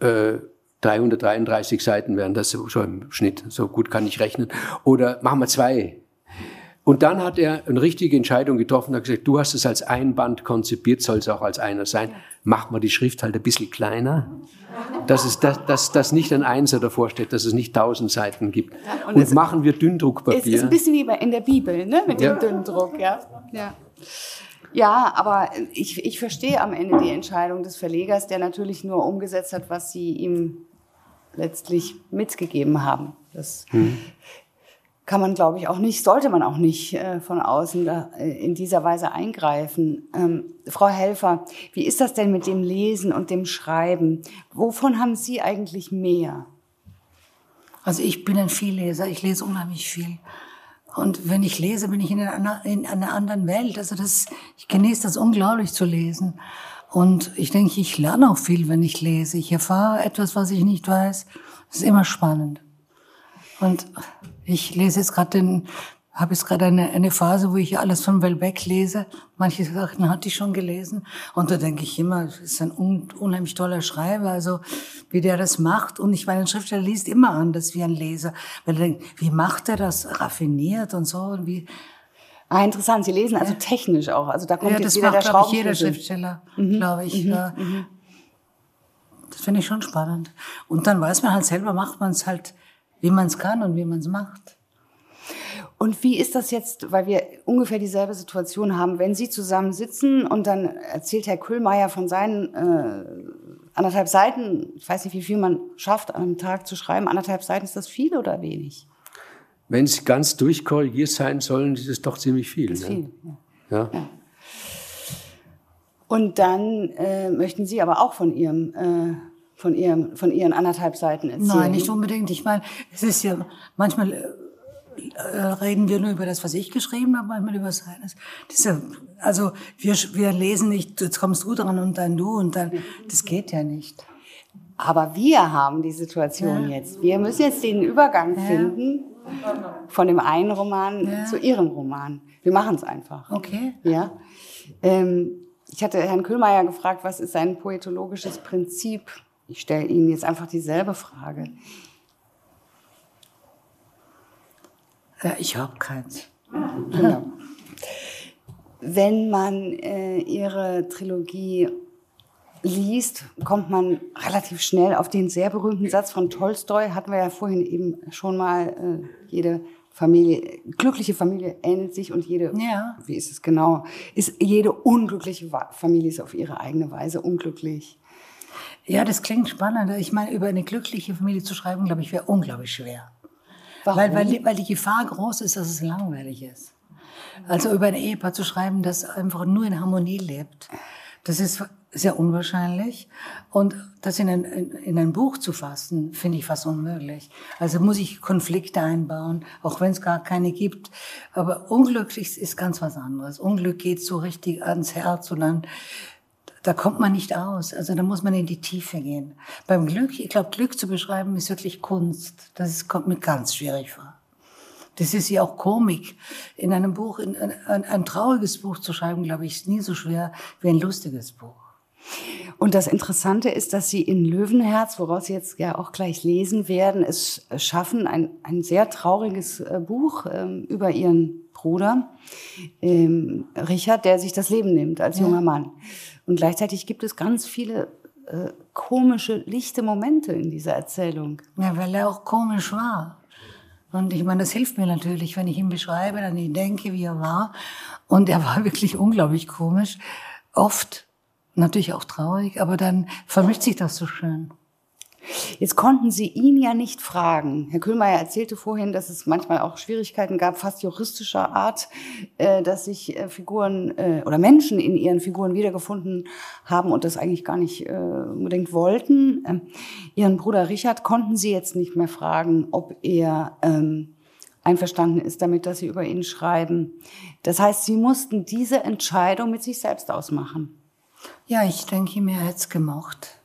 Äh, 333 Seiten wären das so, so im Schnitt. So gut kann ich rechnen. Oder machen wir zwei. Und dann hat er eine richtige Entscheidung getroffen, hat gesagt, du hast es als ein Band konzipiert, soll es auch als einer sein. Mach mal die Schrift halt ein bisschen kleiner, dass es dass, dass, dass nicht ein Einser davor steht, dass es nicht tausend Seiten gibt. Und, und machen wir Dünndruckpapier. Es ist ein bisschen wie in der Bibel, ne? mit ja. dem Dünndruck. Ja. ja. Ja, aber ich, ich verstehe am Ende die Entscheidung des Verlegers, der natürlich nur umgesetzt hat, was sie ihm letztlich mitgegeben haben. Das hm. kann man, glaube ich, auch nicht, sollte man auch nicht äh, von außen da, äh, in dieser Weise eingreifen. Ähm, Frau Helfer, wie ist das denn mit dem Lesen und dem Schreiben? Wovon haben Sie eigentlich mehr? Also ich bin ein Vielleser, ich lese unheimlich viel. Und wenn ich lese, bin ich in einer, in einer anderen Welt. Also das, ich genieße das unglaublich zu lesen. Und ich denke, ich lerne auch viel, wenn ich lese. Ich erfahre etwas, was ich nicht weiß. Das ist immer spannend. Und ich lese jetzt gerade den habe jetzt gerade eine, eine Phase, wo ich alles von Welbeck lese. Manche Sachen hatte ich schon gelesen. Und da denke ich immer, das ist ein un, unheimlich toller Schreiber, also wie der das macht. Und ich meine, ein Schriftsteller liest immer anders wie ein Leser, weil er denkt, wie macht er das raffiniert und so und wie. Ah, interessant. Sie lesen also technisch auch. Also da kommt ja, jetzt wieder macht, der ich, jeder Schriftsteller, mhm. glaube ich. Mhm. Mhm. Das finde ich schon spannend. Und dann weiß man halt selber, macht man es halt, wie man es kann und wie man es macht. Und wie ist das jetzt, weil wir ungefähr dieselbe Situation haben, wenn Sie zusammen sitzen und dann erzählt Herr Kühlmeier von seinen äh, anderthalb Seiten, ich weiß nicht, wie viel man schafft, am Tag zu schreiben, anderthalb Seiten, ist das viel oder wenig? Wenn sie ganz durchkorrigiert sein sollen, ist es doch ziemlich viel. Ist ne? viel, ja. Ja. Ja. Und dann äh, möchten Sie aber auch von Ihrem, äh, von Ihrem, von Ihren anderthalb Seiten erzählen. Nein, nicht unbedingt. Ich meine, es ist ja manchmal äh, reden wir nur über das, was ich geschrieben habe, manchmal über seines. Ja, also wir, wir lesen nicht, jetzt kommst du dran und dann du und dann. Das geht ja nicht. Aber wir haben die Situation Ja. jetzt. Wir müssen jetzt den Übergang finden von dem einen Roman Ja. zu Ihrem Roman. Wir machen es einfach. Okay. Ja. Ähm, ich hatte Herrn Kühlmeier gefragt, was ist sein poetologisches Prinzip? Ich stelle Ihnen jetzt einfach dieselbe Frage. Ja, ich habe keins. Genau. Wenn man äh, Ihre Trilogie liest, kommt man relativ schnell auf den sehr berühmten Satz von Tolstoi, hatten wir ja vorhin eben schon mal, äh, jede Familie, glückliche Familie ähnelt sich und jede, Ja. wie ist es genau, ist jede unglückliche Familie ist auf ihre eigene Weise unglücklich. Ja, das klingt spannend. Ich meine, über eine glückliche Familie zu schreiben, glaube ich, wäre unglaublich schwer. Warum? Weil, weil, weil die Gefahr groß ist, dass es langweilig ist. Also über ein Ehepaar zu schreiben, das einfach nur in Harmonie lebt, das ist sehr unwahrscheinlich. Und das in ein, in, in ein Buch zu fassen, finde ich fast unmöglich. Also muss ich Konflikte einbauen, auch wenn es gar keine gibt. Aber unglücklich ist ganz was anderes. Unglück geht so richtig ans Herz und dann da kommt man nicht aus. Also da muss man in die Tiefe gehen. Beim Glück, ich glaube, Glück zu beschreiben ist wirklich Kunst. Das kommt mir ganz schwierig vor. Das ist ja auch Komik. In einem Buch, in, ein, ein, ein trauriges Buch zu schreiben, glaube ich, ist nie so schwer wie ein lustiges Buch. Und das Interessante ist, dass Sie in Löwenherz, woraus Sie jetzt ja auch gleich lesen werden, es schaffen, ein, ein sehr trauriges äh, Buch ähm, über Ihren Bruder, ähm, Richard, der sich das Leben nimmt als junger Mann. Und gleichzeitig gibt es ganz viele äh, komische, lichte Momente in dieser Erzählung. Ja, weil er auch komisch war. Und ich meine, das hilft mir natürlich, wenn ich ihn beschreibe, dann ich denke, wie er war. Und er war (laughs) wirklich unglaublich komisch. Oft natürlich auch traurig, aber dann vermischt sich das so schön. Jetzt konnten Sie ihn ja nicht fragen. Herr Kühlmeier erzählte vorhin, dass es manchmal auch Schwierigkeiten gab, fast juristischer Art, äh, dass sich äh, Figuren äh, oder Menschen in ihren Figuren wiedergefunden haben und das eigentlich gar nicht unbedingt wollten. Ähm, Ihren Bruder Richard konnten Sie jetzt nicht mehr fragen, ob er ähm, einverstanden ist damit, dass Sie über ihn schreiben. Das heißt, Sie mussten diese Entscheidung mit sich selbst ausmachen. Ja, ich denke mir, hätte es gemocht.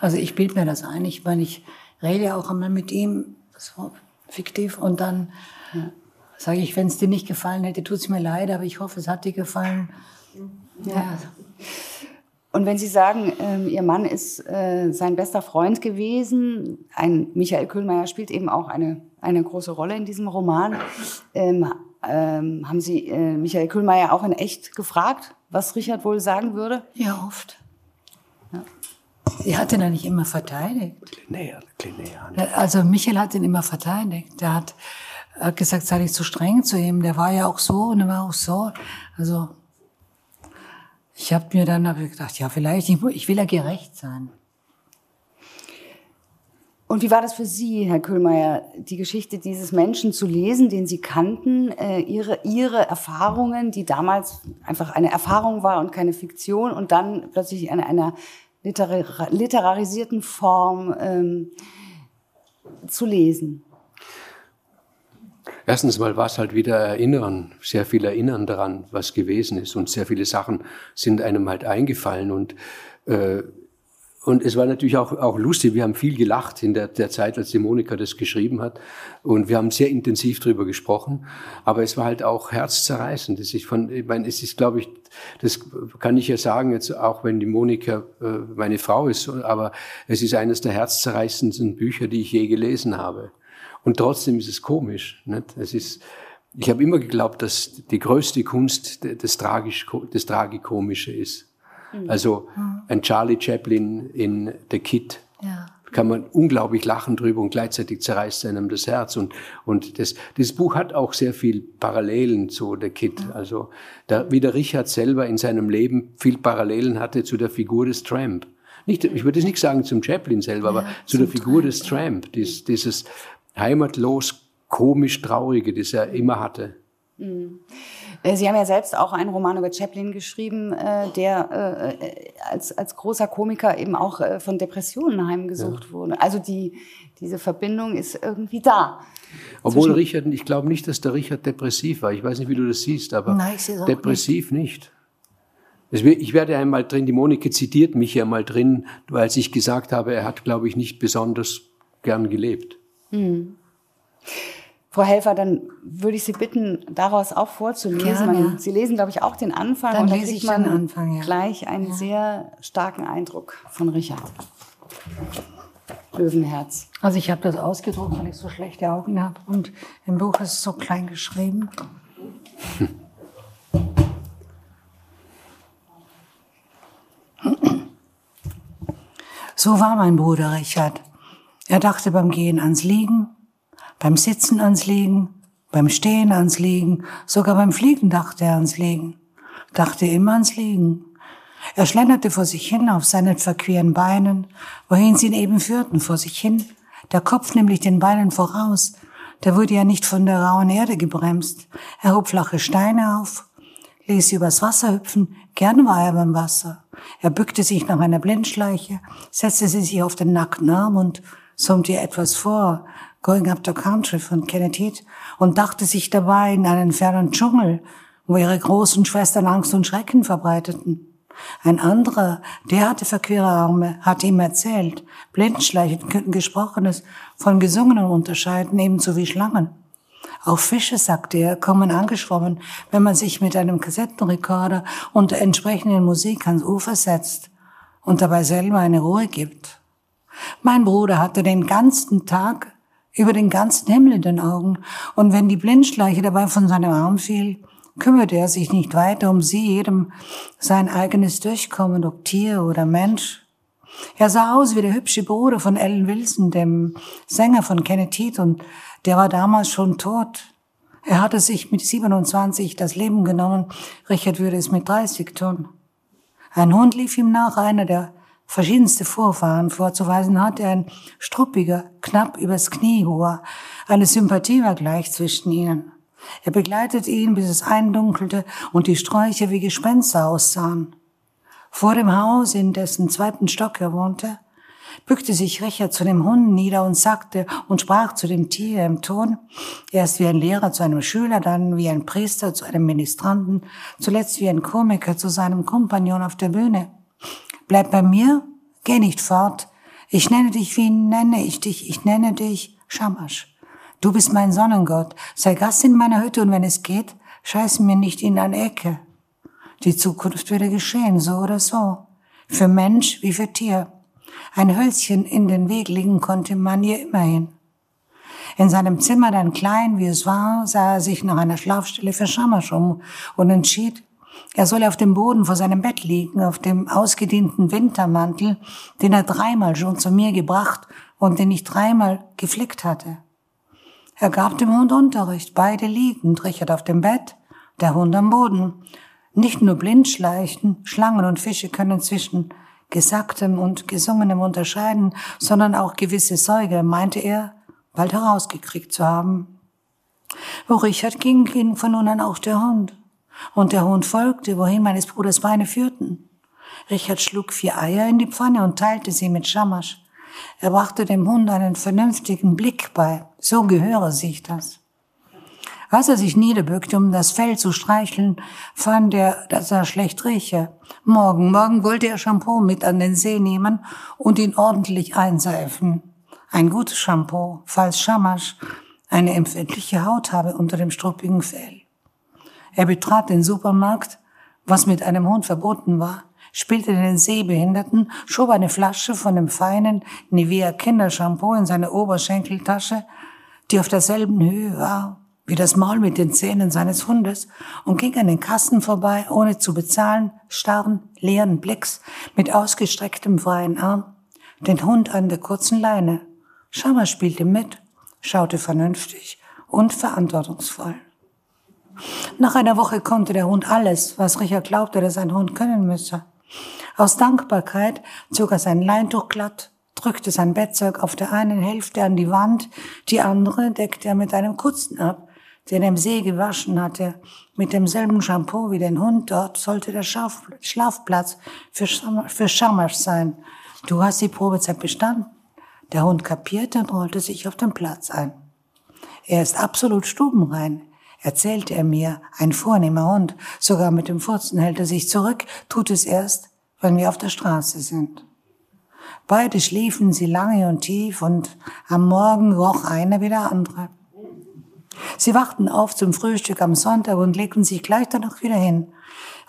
Also ich bilde mir das ein. Ich meine, ich rede ja auch einmal mit ihm, so fiktiv, und dann sage ich, wenn es dir nicht gefallen hätte, tut es mir leid, aber ich hoffe, es hat dir gefallen. Ja. Und wenn Sie sagen, ähm, Ihr Mann ist äh, sein bester Freund gewesen, ein Michael Kühlmeier spielt eben auch eine, eine große Rolle in diesem Roman, ähm, ähm, haben Sie äh, Michael Kühlmeier auch in echt gefragt, was Richard wohl sagen würde? Ja, oft. Er hat ihn ja nicht immer verteidigt. Näher, näher. Also Michael hat ihn immer verteidigt. Der hat, hat gesagt, sei nicht zu streng zu ihm. Der war ja auch so und er war auch so. Also ich habe mir dann hab gedacht, ja vielleicht, ich, ich will ja gerecht sein. Und wie war das für Sie, Herr Kühlmeier, die Geschichte dieses Menschen zu lesen, den Sie kannten, äh, Ihre, Ihre Erfahrungen, die damals einfach eine Erfahrung war und keine Fiktion und dann plötzlich in einer literar literarisierten Form ähm, zu lesen? Erstens mal war es halt wieder Erinnern, sehr viel Erinnern daran, was gewesen ist. Und sehr viele Sachen sind einem halt eingefallen. Und, äh, und es war natürlich auch, auch lustig. Wir haben viel gelacht in der, der Zeit, als die Monika das geschrieben hat. Und wir haben sehr intensiv drüber gesprochen. Aber es war halt auch herzzerreißend. Das ist von, ich meine, es ist, glaube ich, das kann ich ja sagen, jetzt auch wenn die Monika äh, meine Frau ist. Aber es ist eines der herzzerreißendsten Bücher, die ich je gelesen habe. Und trotzdem ist es komisch. Nicht? Es ist, ich habe immer geglaubt, dass die größte Kunst das, Tragisch, das Tragikomische ist. Also ein Charlie Chaplin in The Kid Ja. kann man unglaublich lachen drüber und gleichzeitig zerreißt einem das Herz. Und, und das, das Buch hat auch sehr viel Parallelen zu The Kid. Also da, wie der Richard selber in seinem Leben viel Parallelen hatte zu der Figur des Tramp. Nicht, ich würde es nicht sagen zum Chaplin selber, ja, aber zu der Figur Tramp. des Tramp, dies, dieses heimatlos komisch Traurige, das er immer hatte. Mhm. Äh, Sie haben ja selbst auch einen Roman über Chaplin geschrieben, äh, der äh, als, als großer Komiker eben auch von Depressionen heimgesucht ja. wurde. Also die, diese Verbindung ist irgendwie da. Obwohl Richard, ich glaube nicht, dass der Richard depressiv war. Ich weiß nicht, wie du das siehst, aber Nein, depressiv nicht. nicht. Ich werde einmal drin, die Monike zitiert mich ja mal drin, als ich gesagt habe, er hat, glaube ich, nicht besonders gern gelebt. Mhm. Frau Helfer, dann würde ich Sie bitten, daraus auch vorzulesen. Man, Sie lesen, glaube ich, auch den Anfang dann und dann kriegt man Anfang, ja. gleich einen sehr starken Eindruck von Richard. Löwenherz. Also ich habe das ausgedruckt, weil ich so schlechte Augen habe und im Buch ist es so klein geschrieben. So war mein Bruder Richard. Er dachte beim Gehen ans Liegen, beim Sitzen ans Liegen, beim Stehen ans Liegen, sogar beim Fliegen dachte er ans Liegen, dachte immer ans Liegen. Er schlenderte vor sich hin auf seinen verqueren Beinen, wohin sie ihn eben führten, vor sich hin, der Kopf nämlich den Beinen voraus, der wurde ja nicht von der rauen Erde gebremst. Er hob flache Steine auf, ließ sie übers Wasser hüpfen, gern war er beim Wasser. Er bückte sich nach einer Blindschleiche, setzte sie sich auf den nackten Arm und summte ihr etwas vor, Going Up the Country von Kenneth Heath und dachte sich dabei in einen fernen Dschungel, wo ihre großen Schwestern Angst und Schrecken verbreiteten. Ein anderer, der hatte verquere Arme, hatte ihm erzählt, Blindschleichen könnten Gesprochenes von Gesungenen unterscheiden, ebenso wie Schlangen. Auch Fische, sagte er, kommen angeschwommen, wenn man sich mit einem Kassettenrekorder unter entsprechenden Musik ans Ufer setzt und dabei selber eine Ruhe gibt. Mein Bruder hatte den ganzen Tag über den ganzen Himmel in den Augen, und wenn die Blindschleiche dabei von seinem Arm fiel, kümmerte er sich nicht weiter um sie, jedem sein eigenes Durchkommen, ob Tier oder Mensch. Er sah aus wie der hübsche Bruder von Ellen Wilson, dem Sänger von Kenneth Heath, und der war damals schon tot. Er hatte sich mit 27 das Leben genommen, Richard würde es mit 30 tun. Ein Hund lief ihm nach, einer, der verschiedenste Vorfahren vorzuweisen hat, ein struppiger, knapp übers Knie hoher. Eine Sympathie war gleich zwischen ihnen. Er begleitet ihn, bis es eindunkelte und die Sträucher wie Gespenster aussahen. Vor dem Haus, in dessen zweiten Stock er wohnte, bückte sich Richard zu dem Hund nieder und sagte und sprach zu dem Tier im Ton, erst wie ein Lehrer zu einem Schüler, dann wie ein Priester zu einem Ministranten, zuletzt wie ein Komiker zu seinem Kompagnon auf der Bühne. Bleib bei mir, geh nicht fort. Ich nenne dich, wie nenne ich dich? Ich nenne dich Shamash. Du bist mein Sonnengott. Sei Gast in meiner Hütte und wenn es geht, scheiß mir nicht in eine Ecke. Die Zukunft würde geschehen, so oder so. Für Mensch wie für Tier. Ein Hölzchen in den Weg legen konnte man ihr immerhin. In seinem Zimmer, dann klein wie es war, sah er sich nach einer Schlafstelle für Shamash um und entschied, er soll auf dem Boden vor seinem Bett liegen, auf dem ausgedienten Wintermantel, den er dreimal schon zu mir gebracht und den ich dreimal geflickt hatte. Er gab dem Hund Unterricht, beide liegend, Richard auf dem Bett, der Hund am Boden. Nicht nur Blindschleichen, Schlangen und Fische können zwischen Gesagtem und Gesungenem unterscheiden, sondern auch gewisse Säuge, meinte er, bald herausgekriegt zu haben. Wo Richard ging, ging von nun an auch der Hund. Und der Hund folgte, wohin meines Bruders Beine führten. Richard schlug vier Eier in die Pfanne und teilte sie mit Schamasch. Er brachte dem Hund einen vernünftigen Blick bei. So gehöre sich das. Als er sich niederbückte, um das Fell zu streicheln, fand er, dass er schlecht rieche. Morgen, morgen wollte er Shampoo mit an den See nehmen und ihn ordentlich einseifen. Ein gutes Shampoo, falls Shamash eine empfindliche Haut habe unter dem struppigen Fell. Er betrat den Supermarkt, was mit einem Hund verboten war, spielte den Sehbehinderten, schob eine Flasche von dem feinen Nivea Kindershampoo in seine Oberschenkeltasche, die auf derselben Höhe war wie das Maul mit den Zähnen seines Hundes, und ging an den Kassen vorbei, ohne zu bezahlen, starren, leeren Blicks, mit ausgestrecktem freien Arm, den Hund an der kurzen Leine. Schammer spielte mit, schaute vernünftig und verantwortungsvoll. Nach einer Woche konnte der Hund alles, was Richard glaubte, dass ein Hund können müsse. Aus Dankbarkeit zog er sein Leintuch glatt, drückte sein Bettzeug auf der einen Hälfte an die Wand, die andere deckte er mit einem Kutzen ab, den er im See gewaschen hatte. Mit demselben Shampoo wie den Hund dort sollte der Schlafplatz für, für Schamasch sein. Du hast die Probezeit bestanden. Der Hund kapierte und rollte sich auf den Platz ein. Er ist absolut stubenrein, erzählte er mir, ein vornehmer Hund. Sogar mit dem Furzen hält er sich zurück, tut es erst, wenn wir auf der Straße sind. Beide schliefen sie lange und tief und am Morgen roch einer wie der andere. Sie wachten auf zum Frühstück am Sonntag und legten sich gleich danach wieder hin.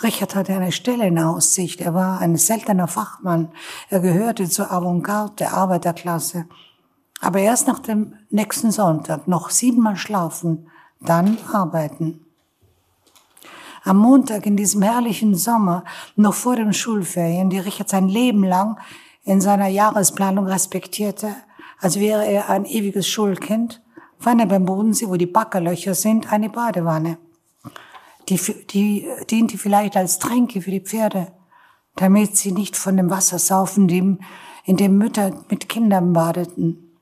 Richard hatte eine Stelle in Aussicht. Er war ein seltener Fachmann. Er gehörte zur Avantgarde der Arbeiterklasse. Aber erst nach dem nächsten Sonntag noch siebenmal schlafen, dann arbeiten. Am Montag in diesem herrlichen Sommer, noch vor den Schulferien, die Richard sein Leben lang in seiner Jahresplanung respektierte, als wäre er ein ewiges Schulkind, fand er beim Bodensee, wo die Backerlöcher sind, eine Badewanne. Die, die diente vielleicht als Tränke für die Pferde, damit sie nicht von dem Wasser saufen, dem, in dem Mütter mit Kindern badeten.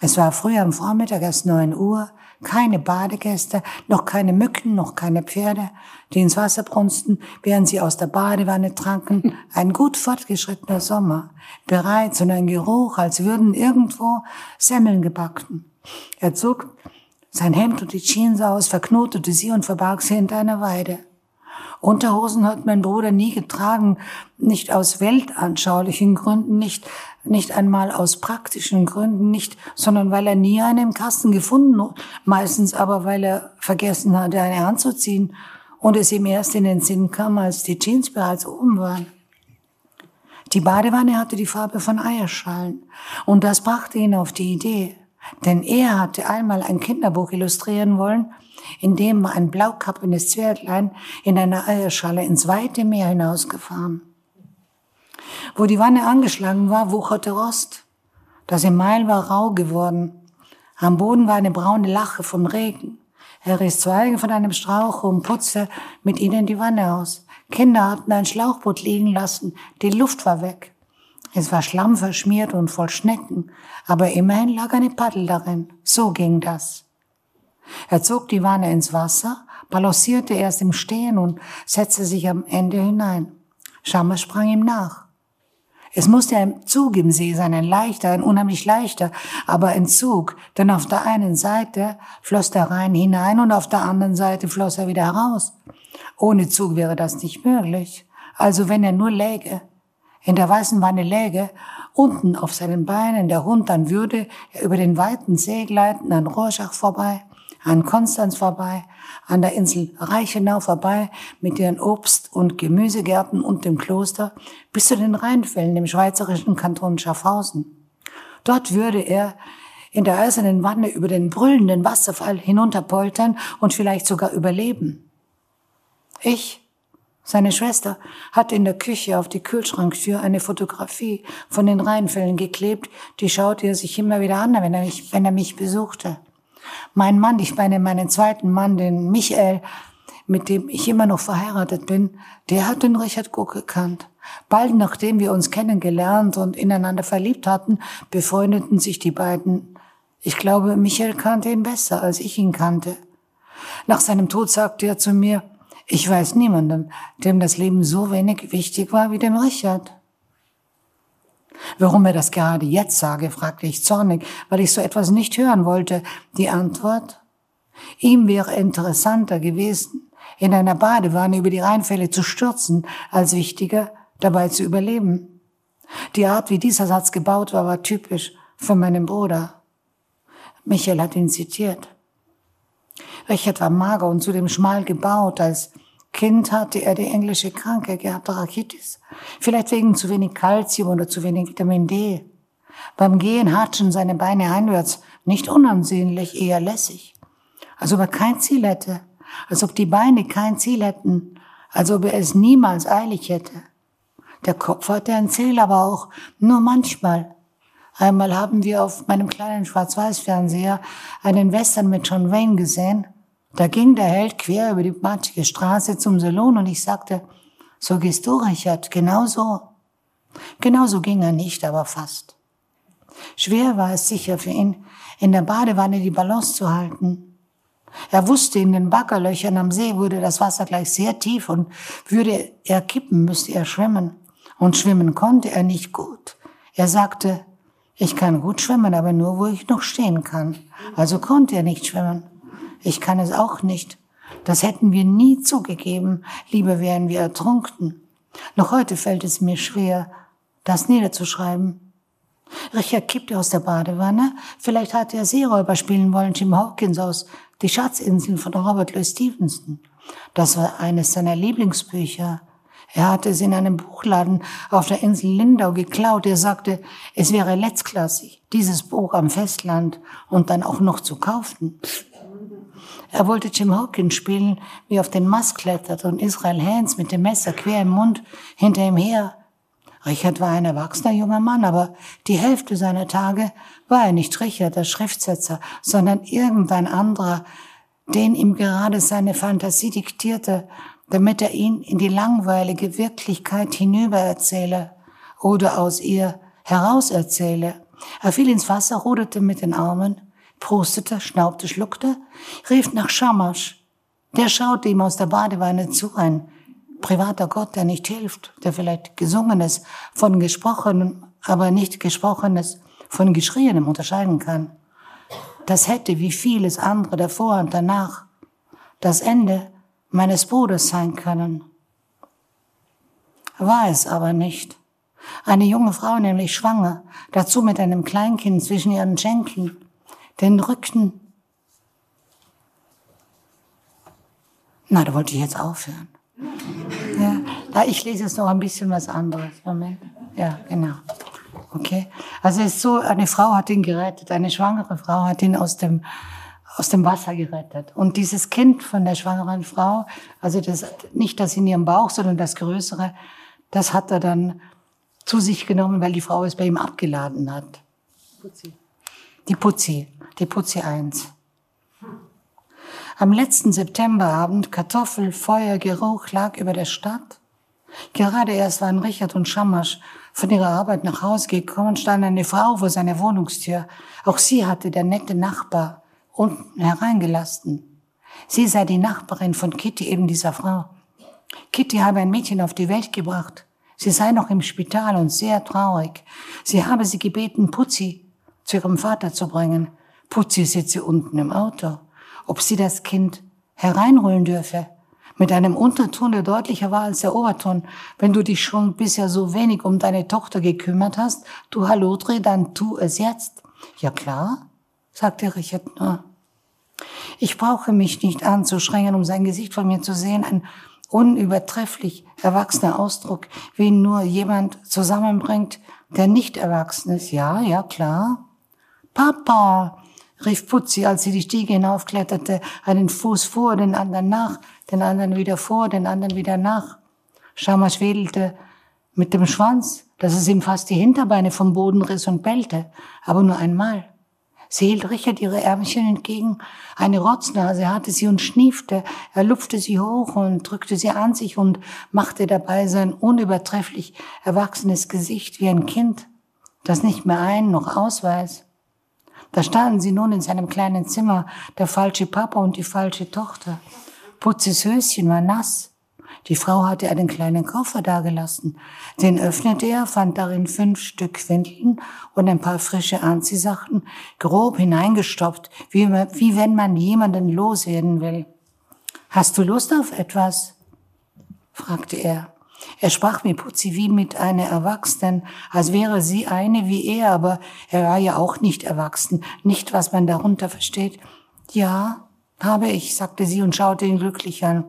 Es war früh am Vormittag, erst neun Uhr, keine Badegäste, noch keine Mücken, noch keine Pferde, die ins Wasser brunsten, während sie aus der Badewanne tranken. (laughs) Ein gut fortgeschrittener Sommer, bereits und ein Geruch, als würden irgendwo Semmeln gebacken. Er zog sein Hemd und die Jeans aus, verknotete sie und verbarg sie hinter einer Weide. Unterhosen hat mein Bruder nie getragen, nicht aus weltanschaulichen Gründen, nicht, nicht einmal aus praktischen Gründen, nicht, sondern weil er nie eine im Kasten gefunden, meistens aber weil er vergessen hatte, eine anzuziehen und es ihm erst in den Sinn kam, als die Jeans bereits oben waren. Die Badewanne hatte die Farbe von Eierschalen und das brachte ihn auf die Idee, denn er hatte einmal ein Kinderbuch illustrieren wollen, in dem ein blaukappiges Zwerglein in einer Eierschale ins weite Meer hinausgefahren. Wo die Wanne angeschlagen war, wucherte Rost. Das Email war rau geworden. Am Boden war eine braune Lache vom Regen. Er riss Zweige von einem Strauch und putzte mit ihnen die Wanne aus. Kinder hatten ein Schlauchboot liegen lassen. Die Luft war weg. Es war schlammverschmiert und voll Schnecken, aber immerhin lag eine Paddel darin. So ging das. Er zog die Wanne ins Wasser, balancierte erst im Stehen und setzte sich am Ende hinein. Schammer sprang ihm nach. Es musste ein Zug im See sein, ein leichter, ein unheimlich leichter, aber ein Zug, denn auf der einen Seite floss der Rhein hinein und auf der anderen Seite floss er wieder heraus. Ohne Zug wäre das nicht möglich. Also wenn er nur läge, in der weißen Wanne läge, unten auf seinen Beinen der Hund, dann würde er über den weiten See gleiten, an Rorschach vorbei, an Konstanz vorbei, an der Insel Reichenau vorbei, mit ihren Obst- und Gemüsegärten und dem Kloster, bis zu den Rheinfällen im schweizerischen Kanton Schaffhausen. Dort würde er in der eisernen Wanne über den brüllenden Wasserfall hinunterpoltern und vielleicht sogar überleben. Ich, seine Schwester, hat in der Küche auf die Kühlschranktür eine Fotografie von den Rheinfällen geklebt, die schaute er sich immer wieder an, wenn er mich, wenn er mich besuchte. Mein Mann, ich meine meinen zweiten Mann, den Michael, mit dem ich immer noch verheiratet bin, der hat den Richard Guck gekannt. Bald nachdem wir uns kennengelernt und ineinander verliebt hatten, befreundeten sich die beiden. Ich glaube, Michael kannte ihn besser, als ich ihn kannte. Nach seinem Tod sagte er zu mir, ich weiß niemanden, dem das Leben so wenig wichtig war wie dem Richard. Warum er das gerade jetzt sage, fragte ich zornig, weil ich so etwas nicht hören wollte. Die Antwort? Ihm wäre interessanter gewesen, in einer Badewanne über die Rheinfälle zu stürzen, als wichtiger, dabei zu überleben. Die Art, wie dieser Satz gebaut war, war typisch für meinen Bruder. Michael hat ihn zitiert. Richard war mager und zudem schmal gebaut. Als Kind hatte er die englische Krankheit gehabt, Rachitis. Vielleicht wegen zu wenig Kalzium oder zu wenig Vitamin D. Beim Gehen hatschen seine Beine einwärts, nicht unansehnlich, eher lässig. Als ob er kein Ziel hätte. Als ob die Beine kein Ziel hätten. Als ob er es niemals eilig hätte. Der Kopf hatte ein Ziel, aber auch nur manchmal. Einmal haben wir auf meinem kleinen Schwarz-Weiß-Fernseher einen Western mit John Wayne gesehen. Da ging der Held quer über die matschige Straße zum Salon und ich sagte, so gehst du, Richard, genau so. Genau ging er nicht, aber fast. Schwer war es sicher für ihn, in der Badewanne die Balance zu halten. Er wusste, in den Baggerlöchern am See würde das Wasser gleich sehr tief und würde er kippen, müsste er schwimmen. Und schwimmen konnte er nicht gut. Er sagte, ich kann gut schwimmen, aber nur, wo ich noch stehen kann. Also konnte er nicht schwimmen. Ich kann es auch nicht. Das hätten wir nie zugegeben. Lieber wären wir ertrunken. Noch heute fällt es mir schwer, das niederzuschreiben. Richard kippte aus der Badewanne. Vielleicht hatte er Seeräuber spielen wollen, Jim Hawkins aus Die Schatzinseln von Robert Louis Stevenson. Das war eines seiner Lieblingsbücher. Er hatte es in einem Buchladen auf der Insel Lindau geklaut. Er sagte, es wäre letztklassig, dieses Buch am Festland und dann auch noch zu kaufen. Er wollte Jim Hawkins spielen, wie auf den Mast klettert und Israel Hans mit dem Messer quer im Mund hinter ihm her. Richard war ein erwachsener junger Mann, aber die Hälfte seiner Tage war er nicht Richard, der Schriftsetzer, sondern irgendein anderer, den ihm gerade seine Fantasie diktierte damit er ihn in die langweilige Wirklichkeit hinübererzähle oder aus ihr herauserzähle. Er fiel ins Wasser, ruderte mit den Armen, prostete, schnaubte, schluckte, rief nach Schamasch. Der schaute ihm aus der Badewanne zu, ein privater Gott, der nicht hilft, der vielleicht Gesungenes von Gesprochenem, aber nicht Gesprochenes von Geschrienem unterscheiden kann. Das hätte wie vieles andere davor und danach das Ende meines Bruders sein können. War es aber nicht. Eine junge Frau, nämlich schwanger, dazu mit einem Kleinkind zwischen ihren Schenkeln, den Rücken. Na, da wollte ich jetzt aufhören. Ja, ich lese jetzt noch ein bisschen was anderes. Moment. Ja, genau. Okay. Also es ist so, eine Frau hat ihn gerettet, eine schwangere Frau hat ihn aus dem aus dem Wasser gerettet. Und dieses Kind von der schwangeren Frau, also das, nicht das in ihrem Bauch, sondern das Größere, das hat er dann zu sich genommen, weil die Frau es bei ihm abgeladen hat. Putzi. Die Putzi, die Putzi 1. Am letzten Septemberabend, Kartoffel, Feuer, Geruch lag über der Stadt. Gerade erst waren Richard und Schamasch von ihrer Arbeit nach Hause gekommen, stand eine Frau vor seiner Wohnungstür. Auch sie hatte der nette Nachbar unten hereingelassen. Sie sei die Nachbarin von Kitty, eben dieser Frau. Kitty habe ein Mädchen auf die Welt gebracht. Sie sei noch im Spital und sehr traurig. Sie habe sie gebeten, Putzi zu ihrem Vater zu bringen. Putzi sitze unten im Auto. Ob sie das Kind hereinholen dürfe. Mit einem Unterton, der deutlicher war als der Oberton. Wenn du dich schon bisher so wenig um deine Tochter gekümmert hast, du Halodri, dann tu es jetzt. Ja klar, sagte Richard nur. Ich brauche mich nicht anzustrengen, um sein Gesicht von mir zu sehen. Ein unübertrefflich erwachsener Ausdruck, wie ihn nur jemand zusammenbringt, der nicht erwachsen ist. Ja, ja, klar. Papa, rief Putzi, als sie die Stiege hinaufkletterte, einen Fuß vor, den anderen nach, den anderen wieder vor, den anderen wieder nach. Schamasch wedelte mit dem Schwanz, dass es ihm fast die Hinterbeine vom Boden riss und bellte, aber nur einmal. Sie hielt Richard ihre Ärmchen entgegen. Eine Rotznase hatte sie und schniefte. Er lupfte sie hoch und drückte sie an sich und machte dabei sein unübertrefflich erwachsenes Gesicht wie ein Kind, das nicht mehr ein noch ausweis. Da standen sie nun in seinem kleinen Zimmer, der falsche Papa und die falsche Tochter. Putzes Höschen war nass. Die Frau hatte einen kleinen Koffer dagelassen. Den öffnete er, fand darin fünf Stück Windeln und ein paar frische Anziehsachen, grob hineingestopft, wie, wie wenn man jemanden loswerden will. Hast du Lust auf etwas? fragte er. Er sprach mit Putzi wie mit einer Erwachsenen, als wäre sie eine wie er, aber er war ja auch nicht erwachsen, nicht was man darunter versteht. Ja, habe ich, sagte sie und schaute ihn glücklich an.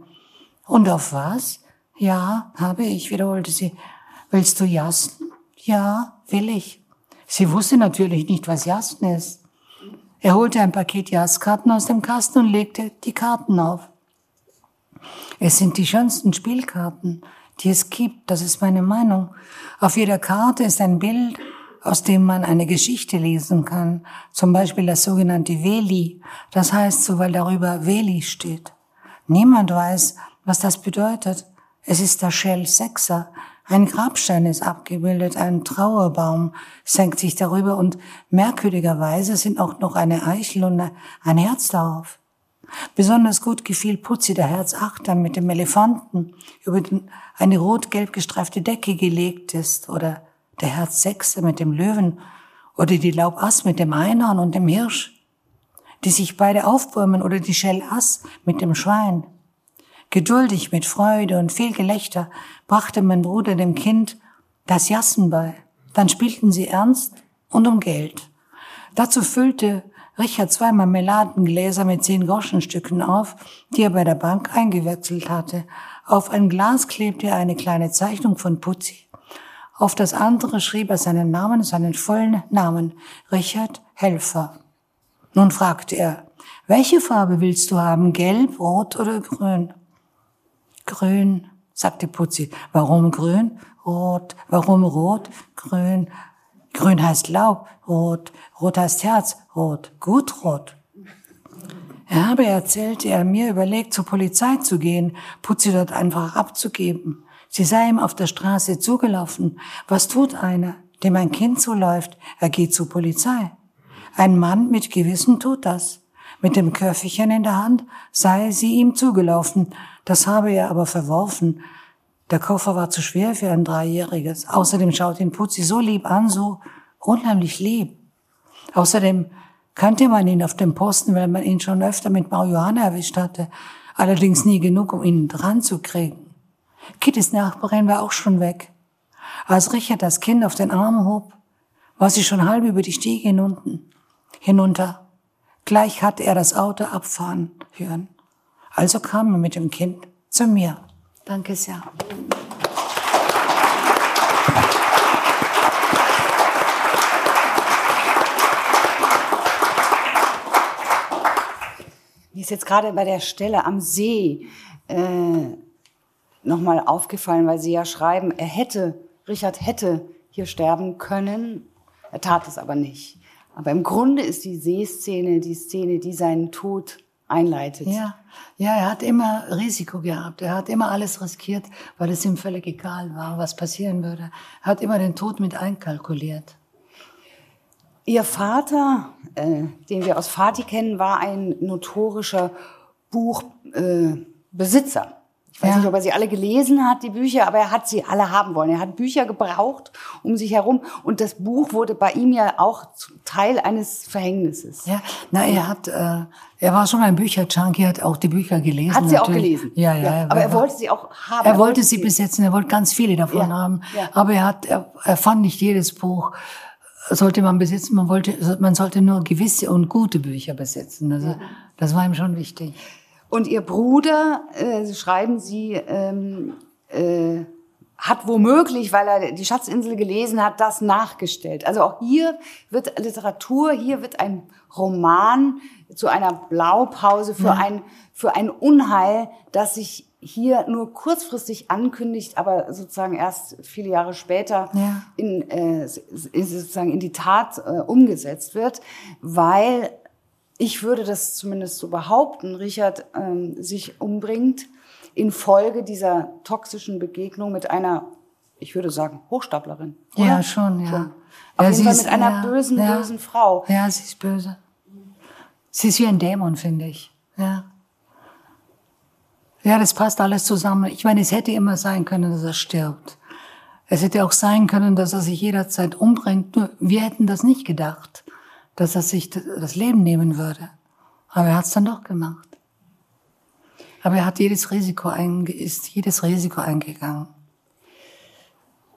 Und auf was? Ja, habe ich, wiederholte sie. Willst du jasten? Ja, will ich. Sie wusste natürlich nicht, was Jasten ist. Er holte ein Paket Jastkarten aus dem Kasten und legte die Karten auf. Es sind die schönsten Spielkarten, die es gibt, das ist meine Meinung. Auf jeder Karte ist ein Bild, aus dem man eine Geschichte lesen kann, zum Beispiel das sogenannte Veli, das heißt so, weil darüber Veli steht. Niemand weiß, was das bedeutet. Es ist der Shell Sechser. Ein Grabstein ist abgebildet, ein Trauerbaum senkt sich darüber und merkwürdigerweise sind auch noch eine Eichel und ein Herz darauf. Besonders gut gefiel Putzi der Herzachter mit dem Elefanten, über den eine rot-gelb gestreifte Decke gelegt ist, oder der Herzsechser mit dem Löwen, oder die Laubass mit dem Einhorn und dem Hirsch, die sich beide aufbäumen, oder die Schellass mit dem Schwein. Geduldig mit Freude und viel Gelächter brachte mein Bruder dem Kind das Jassen bei. Dann spielten sie ernst und um Geld. Dazu füllte Richard zwei Marmeladengläser mit zehn Groschenstücken auf, die er bei der Bank eingewechselt hatte. Auf ein Glas klebte er eine kleine Zeichnung von Putzi. Auf das andere schrieb er seinen Namen, seinen vollen Namen, Richard Helfer. Nun fragte er, welche Farbe willst du haben, gelb, rot oder grün? Grün, sagte Putzi. Warum grün? Rot. Warum rot? Grün. Grün heißt Laub, rot. Rot heißt Herz, rot. Gut rot. Er habe erzählt, er mir überlegt, zur Polizei zu gehen, Putzi dort einfach abzugeben. Sie sei ihm auf der Straße zugelaufen. Was tut einer, dem ein Kind zuläuft? Er geht zur Polizei. Ein Mann mit Gewissen tut das. Mit dem Köfferchen in der Hand sei sie ihm zugelaufen. Das habe er aber verworfen. Der Koffer war zu schwer für ein Dreijähriges. Außerdem schaut ihn Putzi so lieb an, so unheimlich lieb. Außerdem kannte man ihn auf dem Posten, weil man ihn schon öfter mit Marihuana erwischt hatte. Allerdings nie genug, um ihn dran zu kriegen. Kittys Nachbarin war auch schon weg. Als Richard das Kind auf den Arm hob, war sie schon halb über die Stiege hinunten, hinunter. Gleich hatte er das Auto abfahren hören. Also kam er mit dem Kind zu mir. Danke sehr. Mir ist jetzt gerade bei der Stelle am See äh, nochmal aufgefallen, weil Sie ja schreiben, er hätte, Richard hätte hier sterben können, er tat es aber nicht. Aber im Grunde ist die Seeszene die Szene, die seinen Tod einleitet. Ja, ja, er hat immer Risiko gehabt. Er hat immer alles riskiert, weil es ihm völlig egal war, was passieren würde. Er hat immer den Tod mit einkalkuliert. Ihr Vater, äh, den wir aus Fatih kennen, war ein notorischer Buchbesitzer. Äh, ich weiß ja. nicht, ob er sie alle gelesen hat, die Bücher, aber er hat sie alle haben wollen. Er hat Bücher gebraucht um sich herum und das Buch wurde bei ihm ja auch Teil eines Verhängnisses. Ja, na, er hat, äh, er war schon ein Bücherjunkie, hat auch die Bücher gelesen. Hat sie natürlich. auch gelesen? Ja, ja. ja aber er wollte sie auch haben. Er, er wollte sie besitzen, er wollte ganz viele davon ja, haben. Ja. Aber er hat, er, er fand nicht jedes Buch sollte man besitzen. Man wollte, man sollte nur gewisse und gute Bücher besitzen. Also, das war ihm schon wichtig. Und Ihr Bruder, äh, schreiben Sie, ähm, äh, hat womöglich, weil er die Schatzinsel gelesen hat, das nachgestellt. Also auch hier wird Literatur, hier wird ein Roman zu einer Blaupause für, ja. ein, für ein Unheil, das sich hier nur kurzfristig ankündigt, aber sozusagen erst viele Jahre später ja. in, äh, sozusagen in die Tat äh, umgesetzt wird, weil ich würde das zumindest so behaupten, Richard ähm, sich umbringt infolge dieser toxischen Begegnung mit einer, ich würde sagen, Hochstaplerin. Oder? Ja, schon, ja. Schon. Auf ja, jeden Fall mit einer ja, bösen, ja, bösen Frau. Ja, sie ist böse. Sie ist wie ein Dämon, finde ich. Ja. Ja, das passt alles zusammen. Ich meine, es hätte immer sein können, dass er stirbt. Es hätte auch sein können, dass er sich jederzeit umbringt. Nur wir hätten das nicht gedacht dass er sich das Leben nehmen würde. Aber er hat es dann doch gemacht. Aber er hat jedes Risiko ist jedes Risiko eingegangen.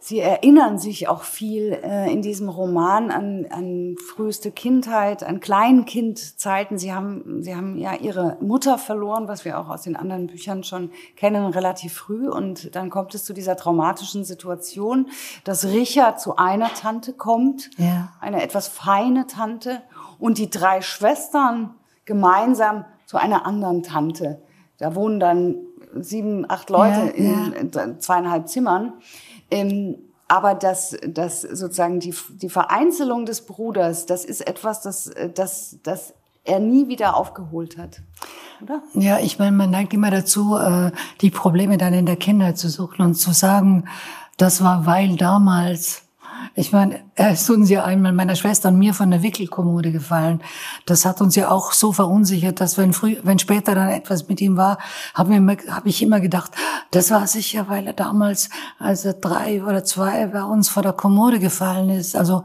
Sie erinnern sich auch viel äh, in diesem Roman an, an früheste Kindheit, an Kleinkindzeiten. Sie haben, Sie haben ja Ihre Mutter verloren, was wir auch aus den anderen Büchern schon kennen, relativ früh. Und dann kommt es zu dieser traumatischen Situation, dass Richard zu einer Tante kommt, ja. eine etwas feine Tante, und die drei Schwestern gemeinsam zu einer anderen Tante. Da wohnen dann sieben, acht Leute ja, in, ja. in zweieinhalb Zimmern. Ähm, aber das, das sozusagen die, die Vereinzelung des Bruders, das ist etwas, das, das, das er nie wieder aufgeholt hat. Oder? Ja, ich meine, man neigt immer dazu, äh, die Probleme dann in der Kindheit zu suchen und zu sagen, das war weil damals. Ich meine, ist uns ja einmal meiner Schwester und mir von der Wickelkommode gefallen. Das hat uns ja auch so verunsichert, dass wenn früh, wenn später dann etwas mit ihm war, habe hab ich immer gedacht, das war sicher, weil er damals, als er drei oder zwei bei uns vor der Kommode gefallen ist. Also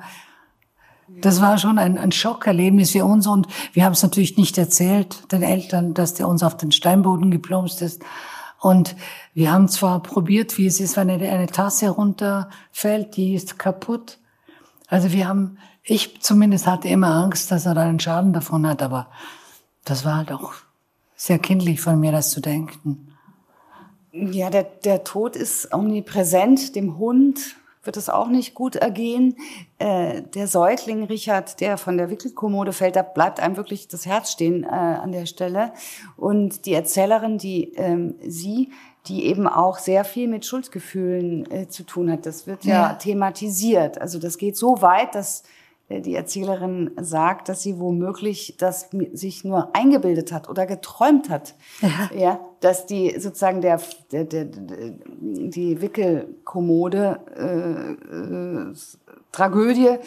das war schon ein, ein Schockerlebnis für uns und wir haben es natürlich nicht erzählt den Eltern, dass der uns auf den Steinboden geplumpst ist. Und wir haben zwar probiert, wie es ist, wenn eine, eine Tasse runterfällt, die ist kaputt. Also wir haben, ich zumindest hatte immer Angst, dass er da einen Schaden davon hat, aber das war halt auch sehr kindlich von mir, das zu denken. Ja, der, der Tod ist omnipräsent, dem Hund, wird es auch nicht gut ergehen. Äh, der Säugling Richard, der von der Wickelkommode fällt, da bleibt einem wirklich das Herz stehen äh, an der Stelle. Und die Erzählerin, die ähm, sie, die eben auch sehr viel mit Schuldgefühlen äh, zu tun hat, das wird ja, ja thematisiert. Also das geht so weit, dass äh, die Erzählerin sagt, dass sie womöglich das sich nur eingebildet hat oder geträumt hat. Ja. ja dass die sozusagen der, der, der die Wickelkommode äh, äh, Tragödie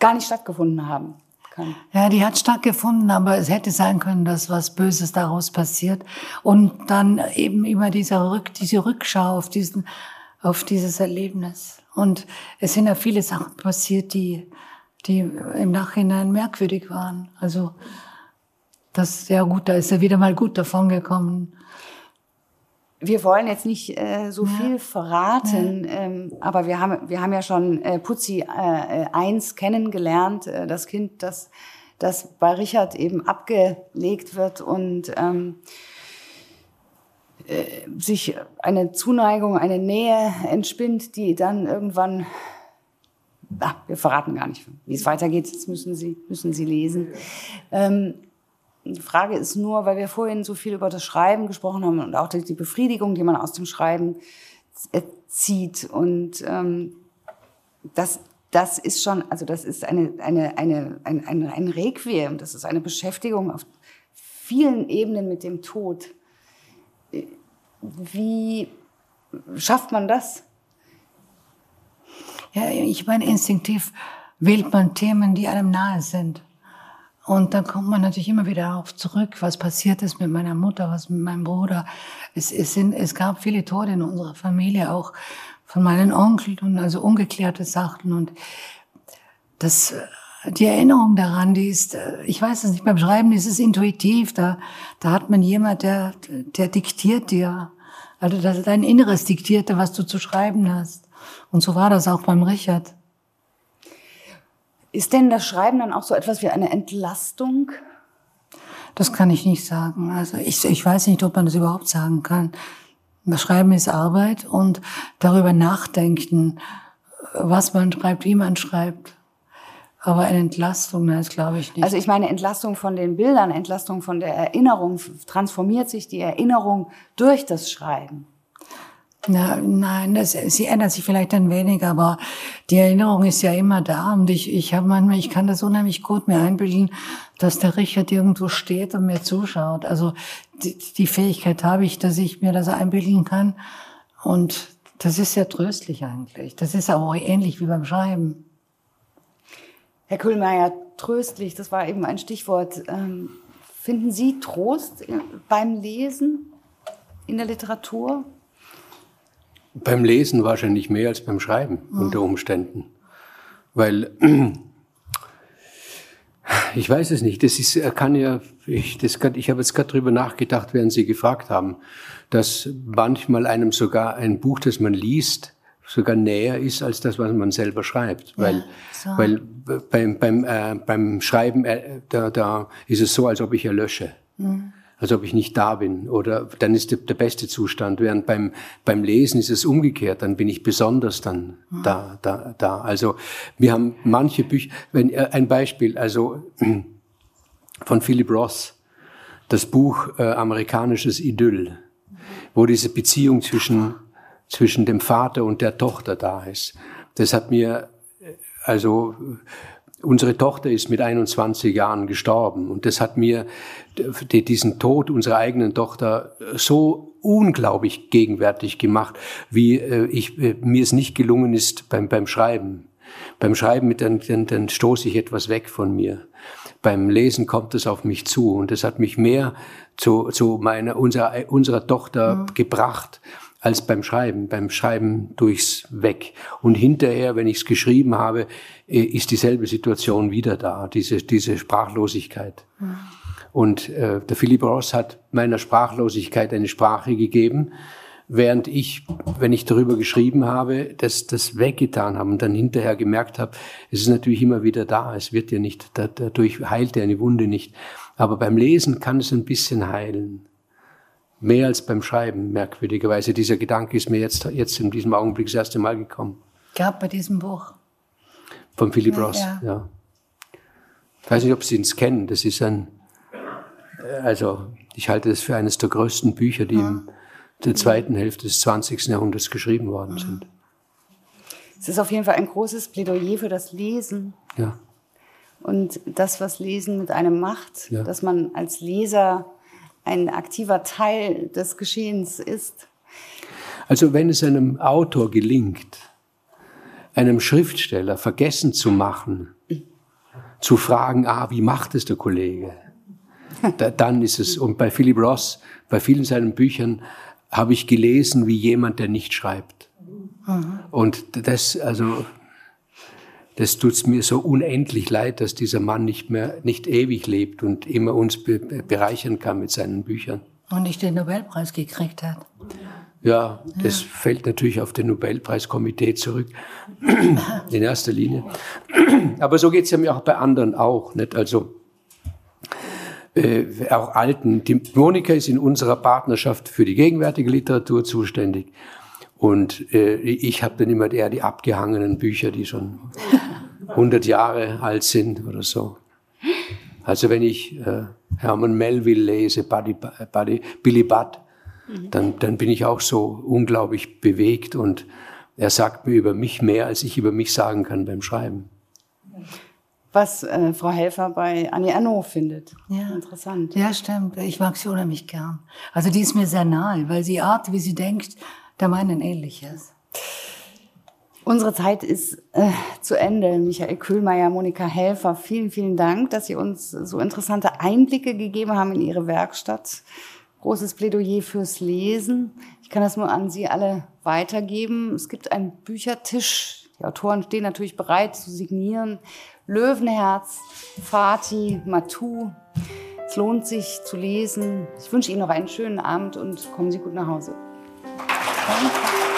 gar nicht stattgefunden haben kann. Ja, die hat stattgefunden, aber es hätte sein können, dass was Böses daraus passiert. Und dann eben immer dieser Rück, diese Rückschau auf diesen, auf dieses Erlebnis. Und es sind ja viele Sachen passiert, die, die im Nachhinein merkwürdig waren. Also, das, ja gut, da ist er wieder mal gut davon gekommen. Wir wollen jetzt nicht äh, so ja. viel verraten, ja. ähm, aber wir haben, wir haben ja schon äh, Putzi äh, 1 kennengelernt, äh, das Kind, das, das bei Richard eben abgelegt wird und ähm, äh, sich eine Zuneigung, eine Nähe entspinnt, die dann irgendwann, ah, wir verraten gar nicht, wie es weitergeht, das müssen Sie, müssen Sie lesen. Ähm, die Frage ist nur, weil wir vorhin so viel über das Schreiben gesprochen haben und auch die Befriedigung, die man aus dem Schreiben zieht. Und ähm, das, das ist schon, also das ist eine, eine, eine, ein, ein, ein Requiem, das ist eine Beschäftigung auf vielen Ebenen mit dem Tod. Wie schafft man das? Ja, ich meine, instinktiv wählt man Themen, die einem nahe sind. Und dann kommt man natürlich immer wieder auf zurück, was passiert ist mit meiner Mutter, was mit meinem Bruder. Es, es, sind, es gab viele Tode in unserer Familie, auch von meinen Onkeln und also ungeklärte Sachen. Und das, die Erinnerung daran, die ist, ich weiß es nicht, beim Schreiben ist es intuitiv, da, da hat man jemand, der, der diktiert dir. Also dein Inneres diktierte, was du zu schreiben hast. Und so war das auch beim Richard. Ist denn das Schreiben dann auch so etwas wie eine Entlastung? Das kann ich nicht sagen. Also ich, ich weiß nicht, ob man das überhaupt sagen kann. Das Schreiben ist Arbeit und darüber nachdenken, was man schreibt, wie man schreibt. Aber eine Entlastung, das glaube ich nicht. Also ich meine Entlastung von den Bildern, Entlastung von der Erinnerung, transformiert sich die Erinnerung durch das Schreiben. Na, nein, das, sie ändert sich vielleicht ein wenig, aber die Erinnerung ist ja immer da und ich, ich habe manchmal, ich kann das unheimlich gut mir einbilden, dass der Richard irgendwo steht und mir zuschaut. Also die, die Fähigkeit habe ich, dass ich mir das einbilden kann und das ist sehr tröstlich eigentlich. Das ist auch ähnlich wie beim Schreiben. Herr Kühlmeier, tröstlich, das war eben ein Stichwort. Ähm, finden Sie Trost beim Lesen in der Literatur? Beim Lesen wahrscheinlich mehr als beim Schreiben mhm. unter Umständen. Weil (clears throat) ich weiß es nicht. Das ist, kann ja, ich, das, ich habe jetzt gerade drüber nachgedacht, während Sie gefragt haben, dass manchmal einem sogar ein Buch, das man liest, sogar näher ist als das, was man selber schreibt. Weil, ja, so. weil beim, beim, äh, beim Schreiben, äh, da, da ist es so, als ob ich erlösche. Mhm. Als ob ich nicht da bin. Oder dann ist der, der, beste Zustand. Während beim, beim Lesen ist es umgekehrt. Dann bin ich besonders dann mhm. da, da, da. Also wir haben manche Bücher, wenn, äh, ein Beispiel, also (clears throat) von Philip Ross, das Buch äh, Amerikanisches Idyll, wo diese Beziehung zwischen zwischen dem Vater und der Tochter da ist. Das hat mir, also unsere Tochter ist mit 21 Jahren gestorben und das hat mir diesen Tod unserer eigenen Tochter so unglaublich gegenwärtig gemacht, wie äh, ich, äh, mir es nicht gelungen ist beim, beim Schreiben. Beim Schreiben, dann, dann, dann stoße ich etwas weg von mir. Beim Lesen kommt es auf mich zu und es hat mich mehr zu, zu meiner, unserer, unserer Tochter mhm. gebracht als beim Schreiben. Beim Schreiben durchs Weg. Und hinterher, wenn ich es geschrieben habe, äh, ist dieselbe Situation wieder da, diese, diese Sprachlosigkeit. Mhm. Und äh, der Philip Ross hat meiner Sprachlosigkeit eine Sprache gegeben, während ich, wenn ich darüber geschrieben habe, das, das weggetan habe und dann hinterher gemerkt habe, es ist natürlich immer wieder da, es wird ja nicht, dadurch heilt ja eine Wunde nicht. Aber beim Lesen kann es ein bisschen heilen. Mehr als beim Schreiben, merkwürdigerweise. Dieser Gedanke ist mir jetzt, jetzt in diesem Augenblick das erste Mal gekommen. Gab bei diesem Buch. Von Philip Ross, ja. ja. Ich weiß nicht, ob Sie es kennen. Das ist ein, also ich halte das für eines der größten Bücher, die ja. in der zweiten Hälfte des 20. Jahrhunderts geschrieben worden sind. Es ist auf jeden Fall ein großes Plädoyer für das Lesen. Ja. Und das, was Lesen mit einem macht, ja. dass man als Leser ein aktiver Teil des Geschehens ist. Also wenn es einem Autor gelingt, einem Schriftsteller vergessen zu machen, zu fragen, ah, wie macht es der Kollege? Da, dann ist es, und bei Philip Ross, bei vielen seinen Büchern habe ich gelesen wie jemand, der nicht schreibt. Mhm. Und das, also, das tut's mir so unendlich leid, dass dieser Mann nicht mehr, nicht ewig lebt und immer uns be bereichern kann mit seinen Büchern. Und nicht den Nobelpreis gekriegt hat. Ja, das ja. fällt natürlich auf den Nobelpreiskomitee zurück, (coughs) in erster Linie. Aber so geht's ja mir auch bei anderen auch, nicht? Also, äh, auch Alten. Die Monika ist in unserer Partnerschaft für die gegenwärtige Literatur zuständig. Und äh, ich habe dann immer eher die abgehangenen Bücher, die schon (laughs) 100 Jahre alt sind oder so. Also wenn ich äh, Herman Melville lese, Buddy, Buddy, Billy Budd, mhm. dann, dann bin ich auch so unglaublich bewegt und er sagt mir über mich mehr, als ich über mich sagen kann beim Schreiben was äh, Frau Helfer bei Annie Erno findet. Ja. Interessant. Ja, stimmt. Ich mag sie unheimlich gern. Also die ist mir sehr nahe, weil sie Art, wie sie denkt, der meinen ähnlich ist. Unsere Zeit ist äh, zu Ende. Michael Kühlmeier, Monika Helfer, vielen, vielen Dank, dass Sie uns so interessante Einblicke gegeben haben in Ihre Werkstatt. Großes Plädoyer fürs Lesen. Ich kann das nur an Sie alle weitergeben. Es gibt einen Büchertisch. Die Autoren stehen natürlich bereit zu signieren. Löwenherz, Fatih, Matu. Es lohnt sich zu lesen. Ich wünsche Ihnen noch einen schönen Abend und kommen Sie gut nach Hause. Thank you.